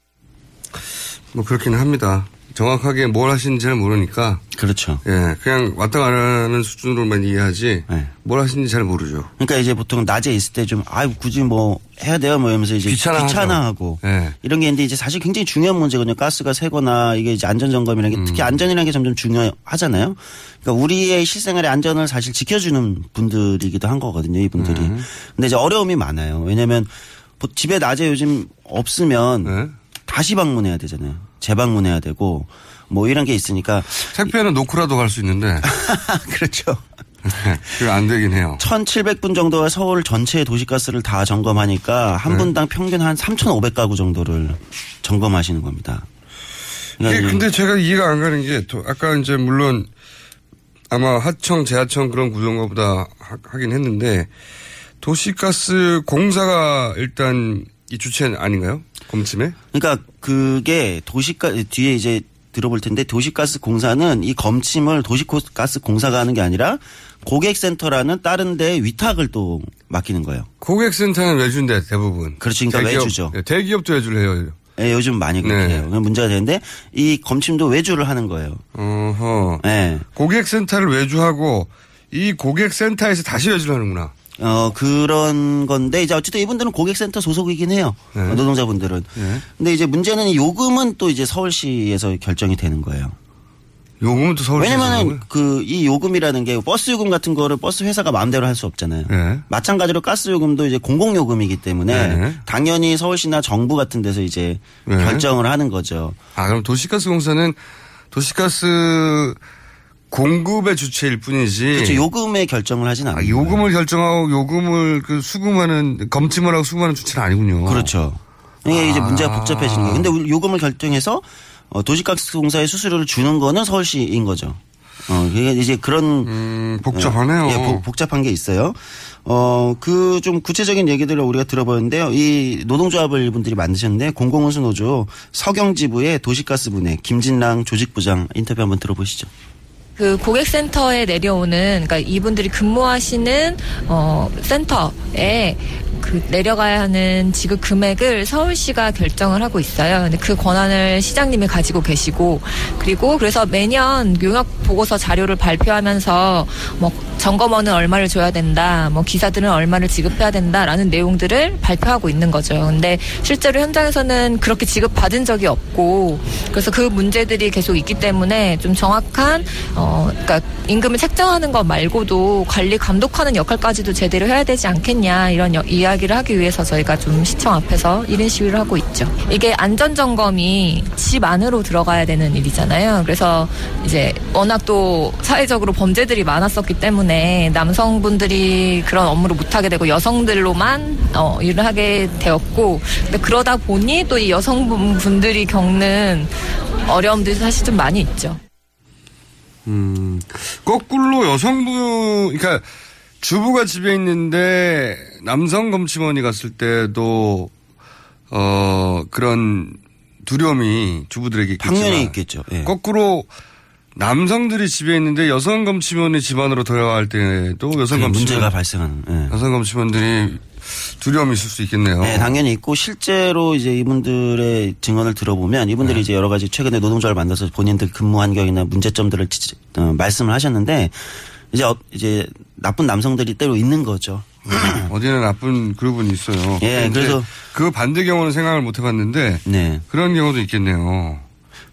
[SPEAKER 8] 뭐 그렇기는 합니다. 정확하게 뭘 하시는지 잘 모르니까.
[SPEAKER 14] 그렇죠.
[SPEAKER 8] 예, 그냥 왔다 가는 수준으로만 이해하지.
[SPEAKER 14] 네.
[SPEAKER 8] 뭘 하시는지 잘 모르죠.
[SPEAKER 14] 그러니까 이제 보통 낮에 있을 때 좀 아유 굳이 뭐 해야 돼요 뭐 이러면서 이제
[SPEAKER 8] 귀찮아하죠.
[SPEAKER 14] 귀찮아하고
[SPEAKER 8] 예.
[SPEAKER 14] 이런 게 있는데 이제 사실 굉장히 중요한 문제거든요. 가스가 새거나 이게 이제 안전 점검이라는 게 특히 안전이라는 게 점점 중요하잖아요. 그러니까 우리의 실생활의 안전을 사실 지켜주는 분들이기도 한 거거든요. 이분들이. 근데 이제 어려움이 많아요. 왜냐하면 보- 집에 낮에 요즘 없으면 다시 방문해야 되잖아요. 재방문해야 되고 뭐 이런 게 있으니까
[SPEAKER 8] 택배는 놓고라도 갈 수 있는데.
[SPEAKER 14] 그렇죠.
[SPEAKER 8] 그게 안 되긴 해요.
[SPEAKER 14] 1,700분 정도가 서울 전체 도시가스를 다 점검하니까 한
[SPEAKER 8] 네.
[SPEAKER 14] 분당 평균 한 3,500가구 정도를 점검하시는 겁니다. 그러니까
[SPEAKER 8] 근데 제가 이해가 안 가는 게, 또 아까 이제 물론 아마 하청, 재하청 그런 구조인가 보다 하- 하긴 했는데, 도시가스 공사가 일단 이 주체 아닌가요? 검침에?
[SPEAKER 14] 그러니까 그게 도시가 뒤에 이제 들어볼 텐데 도시가스 공사는 이 검침을 도시가스 공사가 하는 게 아니라 고객센터라는 다른 데 위탁을 또 맡기는 거예요.
[SPEAKER 8] 고객센터는 외주인데 대부분.
[SPEAKER 14] 그렇죠. 그러니까
[SPEAKER 8] 대기업,
[SPEAKER 14] 외주죠.
[SPEAKER 8] 예, 대기업도 외주를 해요.
[SPEAKER 14] 예, 요즘 많이 그렇게
[SPEAKER 8] 네.
[SPEAKER 14] 해요. 문제가 되는데 이 검침도 외주를 하는 거예요.
[SPEAKER 8] 어허.
[SPEAKER 14] 네.
[SPEAKER 8] 고객센터를 외주하고 이 고객센터에서 다시 외주를 하는구나.
[SPEAKER 14] 어, 그런 건데, 이제 어쨌든 이분들은 고객센터 소속이긴 해요.
[SPEAKER 8] 네.
[SPEAKER 14] 어, 노동자분들은.
[SPEAKER 8] 네.
[SPEAKER 14] 근데 이제 문제는 이 요금은 또 이제 서울시에서 결정이 되는 거예요.
[SPEAKER 8] 요금은 또 서울시에서
[SPEAKER 14] 왜냐면은 그 이 요금이라는 게 버스 요금 같은 거를 버스 회사가 마음대로 할 수 없잖아요.
[SPEAKER 8] 네.
[SPEAKER 14] 마찬가지로 가스 요금도 이제 공공 요금이기 때문에
[SPEAKER 8] 네.
[SPEAKER 14] 당연히 서울시나 정부 같은 데서 이제
[SPEAKER 8] 네.
[SPEAKER 14] 결정을 하는 거죠.
[SPEAKER 8] 아, 그럼 도시가스 공사는 도시가스 공급의 주체일 뿐이지.
[SPEAKER 14] 그렇죠. 요금의 결정을 하진 않아요.
[SPEAKER 8] 아, 요금을 결정하고 요금을 그 수금하는 검침을 하고 수금하는 주체는 아니군요.
[SPEAKER 14] 그렇죠. 이게 이제
[SPEAKER 8] 아.
[SPEAKER 14] 문제가 복잡해지는 거예요. 근데 요금을 결정해서 어, 도시가스공사에 수수료를 주는 거는 서울시인 거죠. 어, 이게 이제 그런
[SPEAKER 8] 음, 복잡하네요.
[SPEAKER 14] 예, 복- 복잡한 게 있어요. 어, 그 좀 구체적인 얘기들을 우리가 들어보는데요. 이 노동조합을 이분들이 만드셨는데 공공운수 노조 서경지부의 도시가스분의 김진랑 조직부장 인터뷰 한번 들어보시죠.
[SPEAKER 16] 그 고객센터에 내려오는 그러니까 이분들이 근무하시는 어 센터에 그 내려가야 하는 지급 금액을 서울시가 결정을 하고 있어요. 근데 그 권한을 시장님이 가지고 계시고 그리고 그래서 매년 용역 보고서 자료를 발표하면서 뭐 점검원은 얼마를 줘야 된다, 뭐 기사들은 얼마를 지급해야 된다라는 내용들을 발표하고 있는 거죠. 근데 실제로 현장에서는 그렇게 지급받은 적이 없고 그래서 그 문제들이 계속 있기 때문에 좀 정확한 어 그러니까 임금을 책정하는 것 말고도 관리 감독하는 역할까지도 제대로 해야 되지 않겠냐 이런 여- 이야기를 하기 위해서 저희가 좀 시청 앞에서 1인 시위를 하고 있죠. 이게 안전 점검이 집 안으로 들어가야 되는 일이잖아요. 그래서 이제 워낙 또 사회적으로 범죄들이 많았었기 때문에 남성분들이 그런 업무를 못하게 되고 여성들로만 어, 일을 하게 되었고 근데 그러다 보니 또 이 여성분들이 겪는 어려움들이 사실 좀 많이 있죠.
[SPEAKER 8] 음, 거꾸로 여성부, 그러니까 주부가 집에 있는데 남성 검침원이 갔을 때도 어 그런 두려움이 주부들에게 있겠지만
[SPEAKER 14] 당연히 있겠죠. 예.
[SPEAKER 8] 거꾸로 남성들이 집에 있는데 여성 검침원이 집 안으로 들어갈 때도 여성 검침원
[SPEAKER 14] 문제가 발생하는. 예.
[SPEAKER 8] 여성 검침원들이 두려움이 있을 수 있겠네요.
[SPEAKER 14] 네, 당연히 있고 실제로 이제 이분들의 증언을 들어보면 이분들이 이제 여러 가지 최근에 노동조합을 만들어서 본인들 근무 환경이나 문제점들을 지- 어, 말씀을 하셨는데 이제 어- 이제 나쁜 남성들이 때로 있는 거죠.
[SPEAKER 8] 어디나 나쁜 그룹은 있어요.
[SPEAKER 14] 예, 그래서-
[SPEAKER 8] 그 반대 경우는 생각을 못 해봤는데
[SPEAKER 14] 네.
[SPEAKER 8] 그런 경우도 있겠네요.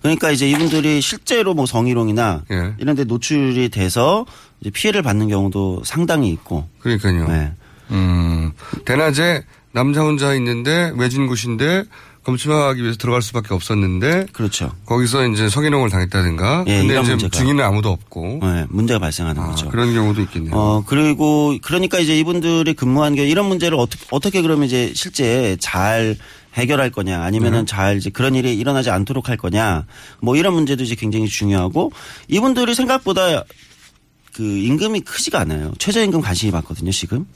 [SPEAKER 14] 그러니까 이제 이분들이 실제로 뭐 성희롱이나
[SPEAKER 8] 예.
[SPEAKER 14] 이런 데 노출이 돼서 피해를 받는 경우도 상당히 있고.
[SPEAKER 8] 그러니까요.
[SPEAKER 14] 네.
[SPEAKER 8] 음, 대낮에 남자 혼자 있는데 외진 곳인데 검침하기 위해서 들어갈 수밖에 없었는데
[SPEAKER 14] 그렇죠.
[SPEAKER 8] 거기서 이제 성희롱을 당했다든가
[SPEAKER 14] 예,
[SPEAKER 8] 근데 이제
[SPEAKER 14] 문제가.
[SPEAKER 8] 증인은 아무도 없고
[SPEAKER 14] 네, 문제가 발생하는 거죠.
[SPEAKER 8] 그런 경우도 있겠네요.
[SPEAKER 14] 어, 그리고, 그러니까 이제 이분들이 근무한 게 이런 문제를 어떻게, 어떻게 그러면 이제 실제 잘 해결할 거냐 아니면은
[SPEAKER 8] 네.
[SPEAKER 14] 잘 이제 그런 일이 일어나지 않도록 할 거냐 뭐 이런 문제도 이제 굉장히 중요하고 이분들이 생각보다 그 임금이 크지가 않아요. 최저임금 관심이 많거든요, 지금.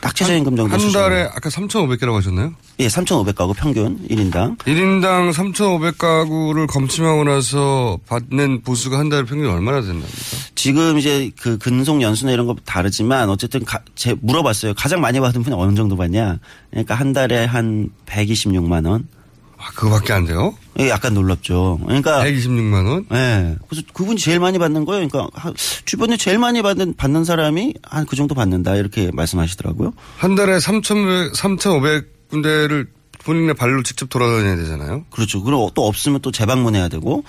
[SPEAKER 14] 딱 최저임금 정도
[SPEAKER 8] 한
[SPEAKER 14] 수준으로.
[SPEAKER 8] 달에 아까 3,500개라고 하셨나요?
[SPEAKER 14] 예, 3,500가구 평균 1인당.
[SPEAKER 8] 1인당 3,500가구를 검침하고 나서 받는 보수가 한 달에 평균 얼마나 된답니까?
[SPEAKER 14] 지금 이제 그 근속 연수나 이런 거 다르지만 어쨌든 가, 제 물어봤어요. 가장 많이 받은 분이 어느 정도 받냐? 그러니까 한 달에 한 126만 원.
[SPEAKER 8] 아, 그거밖에 안 돼요?
[SPEAKER 14] 예, 약간 놀랍죠. 그러니까
[SPEAKER 8] 126만 원?
[SPEAKER 14] 예. 그래서 그분이 제일 많이 받는 거예요. 그러니까 하- 주변에 제일 많이 받는 받는 사람이 한 그 정도 받는다 이렇게 말씀하시더라고요.
[SPEAKER 8] 한 달에 3,500 군데를 본인의 발로 직접 돌아다녀야 되잖아요.
[SPEAKER 14] 그렇죠. 그리고 또 없으면 또 재방문해야 되고.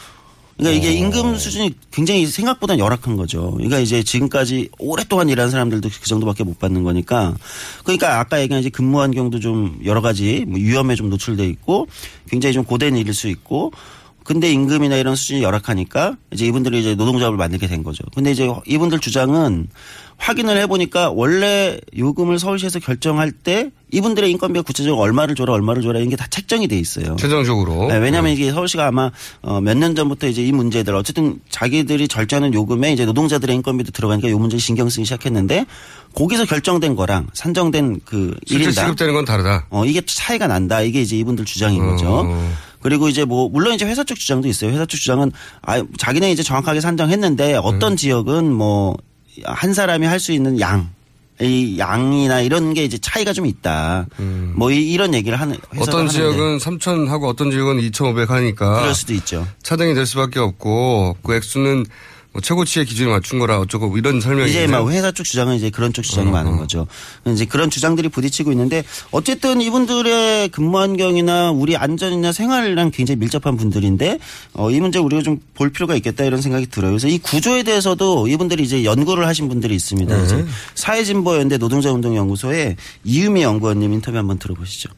[SPEAKER 14] 그러니까 이게 임금 수준이 굉장히 생각보다 열악한 거죠. 그러니까 이제 지금까지 오랫동안 일한 사람들도 그 정도밖에 못 받는 거니까. 그러니까 아까 얘기한 이제 근무 환경도 좀 여러 가지 뭐 위험에 좀 노출돼 있고 굉장히 좀 고된 일일 수 있고 근데 임금이나 이런 수준이 열악하니까 이제 이분들이 이제 노동조합을 만들게 된 거죠. 근데 이제 이분들 주장은 확인을 해보니까 원래 요금을 서울시에서 결정할 때 이분들의 인건비가 구체적으로 얼마를 줘라 얼마를 줘라 이런 게 다 책정이 돼 있어요.
[SPEAKER 8] 최종적으로.
[SPEAKER 14] 네, 왜냐하면 이게 서울시가 아마 어, 몇년 전부터 이제 이 문제들 어쨌든 자기들이 절제하는 요금에 이제 노동자들의 인건비도 들어가니까 요 문제 신경 쓰기 시작했는데 거기서 결정된 거랑 산정된 그
[SPEAKER 8] 실제
[SPEAKER 14] 1인당
[SPEAKER 8] 지급되는 건 다르다.
[SPEAKER 14] 어, 이게 차이가 난다. 이게 이제 이분들 주장인
[SPEAKER 8] 어.
[SPEAKER 14] 거죠. 그리고 이제 뭐 물론 이제 회사 쪽 주장도 있어요. 회사 쪽 주장은 아 자기네 이제 정확하게 산정했는데 어떤 지역은 뭐 한 사람이 할 수 있는 양. 이 양이나 이런 게 이제 차이가 좀 있다. 뭐 이, 런 얘기를 하는
[SPEAKER 8] 어떤. 지역은 3,000하고 어떤 지역은 2,500 하니까.
[SPEAKER 14] 그럴 수도 있죠.
[SPEAKER 8] 차등이 될 수밖에 없고 그 액수는 뭐 최고치의 기준에 맞춘 거라 어쩌고 뭐 이런 설명이
[SPEAKER 14] 이제. 막 회사 쪽 주장은 이제 그런 쪽 주장이 많은 거죠. 이제 그런 주장들이 부딪히고 있는데 어쨌든 이분들의 근무 환경이나 우리 안전이나 생활이랑 굉장히 밀접한 분들인데 어, 이 문제 우리가 좀 볼 필요가 있겠다 이런 생각이 들어요. 그래서 이 구조에 대해서도 이분들이 이제 연구를 하신 분들이 있습니다.
[SPEAKER 8] 네.
[SPEAKER 14] 이제 사회진보연대 노동자운동연구소의 이유미 연구원님 인터뷰 한번 들어보시죠.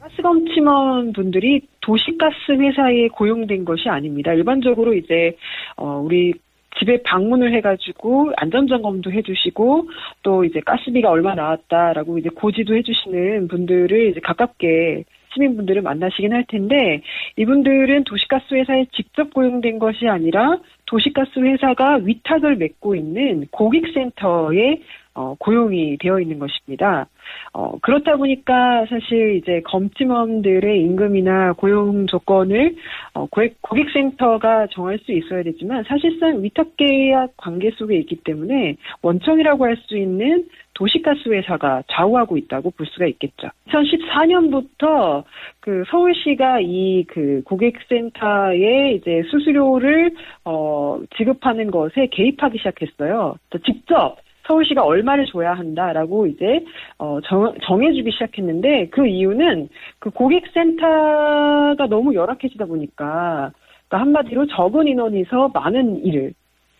[SPEAKER 17] 가스검침원 분들이 도시가스 회사에 고용된 것이 아닙니다. 일반적으로 이제 어 우리 집에 방문을 해가지고 안전점검도 해주시고 또 이제 가스비가 얼마 나왔다라고 이제 고지도 해주시는 분들을 이제 가깝게 시민분들을 만나시긴 할 텐데 이분들은 도시가스 회사에 직접 고용된 것이 아니라 도시가스 회사가 위탁을 맺고 있는 고객센터에 어, 고용이 되어 있는 것입니다. 어, 그렇다 보니까 사실 이제 검침원들의 임금이나 고용 조건을 어, 고객, 고객센터가 정할 수 있어야 되지만 사실상 위탁계약 관계 속에 있기 때문에 원청이라고 할 수 있는 도시가스 회사가 좌우하고 있다고 볼 수가 있겠죠. 2014년부터 그 서울시가 이 그 고객센터에 이제 수수료를 어 지급하는 것에 개입하기 시작했어요. 또 직접 서울시가 얼마를 줘야 한다라고 이제 어 정, 정해주기 시작했는데 그 이유는 그 고객센터가 너무 열악해지다 보니까 그러니까 한마디로 적은 인원이서 많은 일을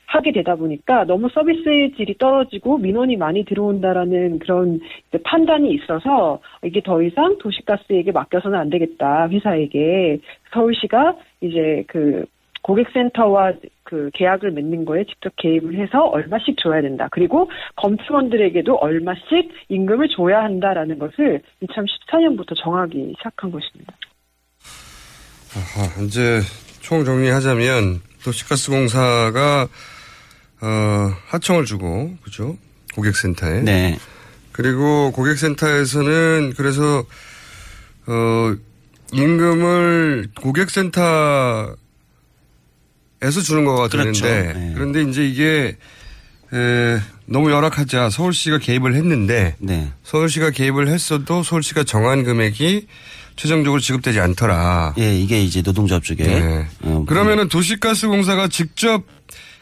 [SPEAKER 17] 하게 되다 보니까 너무 서비스의 질이 떨어지고 민원이 많이 들어온다라는 그런 판단이 있어서 이게 더 이상 도시가스에게 맡겨서는 안 되겠다 회사에게. 서울시가 이제 그 고객센터와 그 계약을 맺는 거에 직접 개입을 해서 얼마씩 줘야 된다. 그리고 검침원들에게도 얼마씩 임금을 줘야 한다라는 것을 2014년부터 정하기 시작한 것입니다.
[SPEAKER 8] 아하, 이제 총 정리하자면 도시가스 공사가 어, 하청을 주고 그죠 고객센터에
[SPEAKER 14] 네.
[SPEAKER 8] 그리고 고객센터에서는 그래서 어, 임금을 고객센터 에서 주는 거가
[SPEAKER 14] 그렇죠.
[SPEAKER 8] 되는데
[SPEAKER 14] 네.
[SPEAKER 8] 그런데 이제 이게 에, 너무 열악하자 서울시가 개입을 했는데
[SPEAKER 14] 네.
[SPEAKER 8] 서울시가 개입을 했어도 서울시가 정한 금액이 최종적으로 지급되지 않더라.
[SPEAKER 14] 예, 이게 이제 노동조합 쪽에
[SPEAKER 8] 네.
[SPEAKER 14] 어,
[SPEAKER 8] 그러면은 도시가스공사가 직접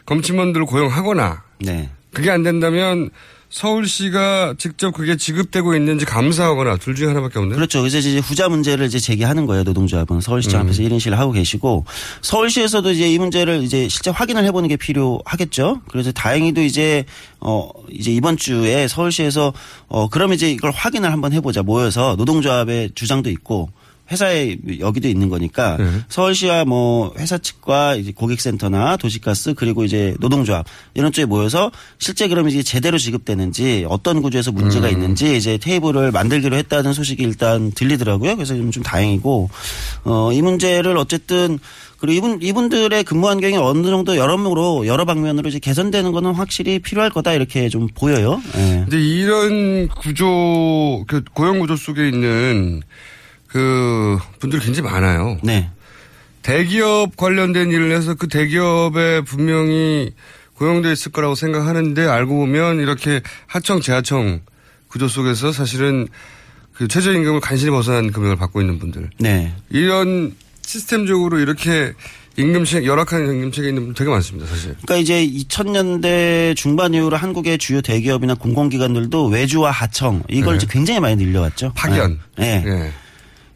[SPEAKER 8] 검침원들을 고용하거나
[SPEAKER 14] 네.
[SPEAKER 8] 그게 안 된다면 서울시가 직접 그게 지급되고 있는지 감사하거나 둘 중에 하나밖에 없네요.
[SPEAKER 14] 그렇죠. 그래서 이제 후자 문제를 이제 제기하는 거예요. 노동조합은 서울시장
[SPEAKER 8] 음.
[SPEAKER 14] 앞에서 1인실을 하고 계시고 서울시에서도 이제 이 문제를 이제 실제 확인을 해보는 게 필요하겠죠. 그래서 다행히도 이제 어 이제 이번 주에 서울시에서 어 그러면 이제 이걸 확인을 한번 해보자 모여서 노동조합의 주장도 있고 회사에 여기도 있는 거니까
[SPEAKER 8] 네.
[SPEAKER 14] 서울시와 뭐 회사 측과 이제 고객센터나 도시가스 그리고 이제 노동조합 이런 쪽에 모여서 실제 그러면 이제 제대로 지급되는지 어떤 구조에서 문제가
[SPEAKER 8] 음.
[SPEAKER 14] 있는지 이제 테이블을 만들기로 했다는 소식이 일단 들리더라고요. 그래서 좀, 좀 다행이고 어이 문제를 어쨌든 그리고 이분 이분들의 근무 환경이 어느 정도 여러모로 여러 방면으로 이제 개선되는 거는 확실히 필요할 거다 이렇게 좀 보여요. 예.
[SPEAKER 8] 근데 이런 구조, 그 고용 구조 속에 있는 그 분들이 굉장히 많아요.
[SPEAKER 14] 네.
[SPEAKER 8] 대기업 관련된 일을 해서 그 대기업에 분명히 고용돼 있을 거라고 생각하는데 알고 보면 이렇게 하청, 재하청 구조 속에서 사실은 그 최저임금을 간신히 벗어난 금액을 받고 있는 분들.
[SPEAKER 14] 네.
[SPEAKER 8] 이런 시스템적으로 이렇게 임금책, 열악한 임금책에 있는 분 되게 많습니다, 사실.
[SPEAKER 14] 그러니까 이제 2000년대 중반 이후로 한국의 주요 대기업이나 공공기관들도 외주와 하청 이걸
[SPEAKER 8] 네.
[SPEAKER 14] 이제 굉장히 많이 늘려왔죠.
[SPEAKER 8] 파견.
[SPEAKER 14] 네. 네.
[SPEAKER 8] 예.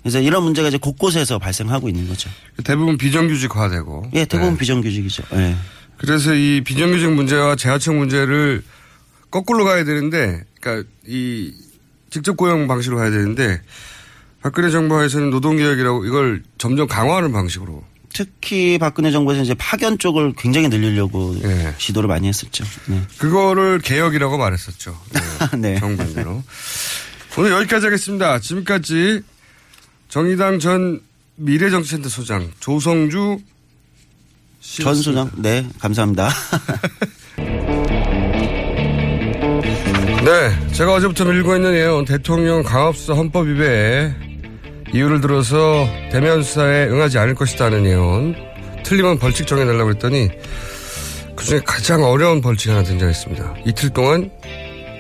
[SPEAKER 14] 그래서 이런 문제가 이제 곳곳에서 발생하고 있는 거죠.
[SPEAKER 8] 대부분 비정규직화되고.
[SPEAKER 14] 예, 대부분
[SPEAKER 8] 네.
[SPEAKER 14] 비정규직이죠. 예.
[SPEAKER 8] 그래서 이 비정규직 문제와 재하청 문제를 거꾸로 가야 되는데, 그러니까 이 직접 고용 방식으로 가야 되는데, 박근혜 정부 하에서는 노동개혁이라고 이걸 점점 강화하는 방식으로.
[SPEAKER 14] 특히 박근혜 정부에서 이제 파견 쪽을 굉장히 늘리려고
[SPEAKER 8] 예.
[SPEAKER 14] 시도를 많이 했었죠. 네.
[SPEAKER 8] 그거를 개혁이라고 말했었죠. 네.
[SPEAKER 14] 네.
[SPEAKER 8] 정부로. 오늘 여기까지 하겠습니다. 지금까지 정의당 전 미래정치센터 소장 조성주
[SPEAKER 14] 전 소장, 네, 감사합니다.
[SPEAKER 8] 네, 제가 어제부터 밀고 있는 내용 대통령 강압수사 헌법 위배에 이유를 들어서 대면 수사에 응하지 않을 것이다 하는 예언. 틀리면 벌칙 정해달라고 했더니 그중에 가장 어려운 벌칙 하나 등장했습니다. 이틀 동안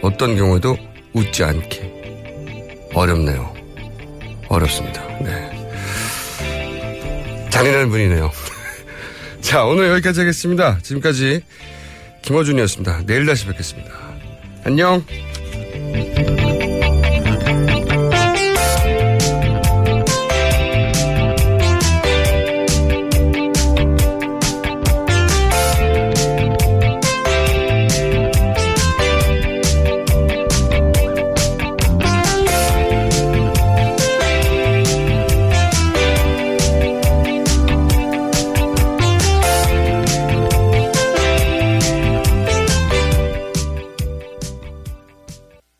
[SPEAKER 8] 어떤 경우에도 웃지 않게. 어렵네요. 어렵습니다. 네. 잔인한 분이네요. 자, 오늘 여기까지 하겠습니다. 지금까지 김어준이었습니다. 내일 다시 뵙겠습니다. 안녕.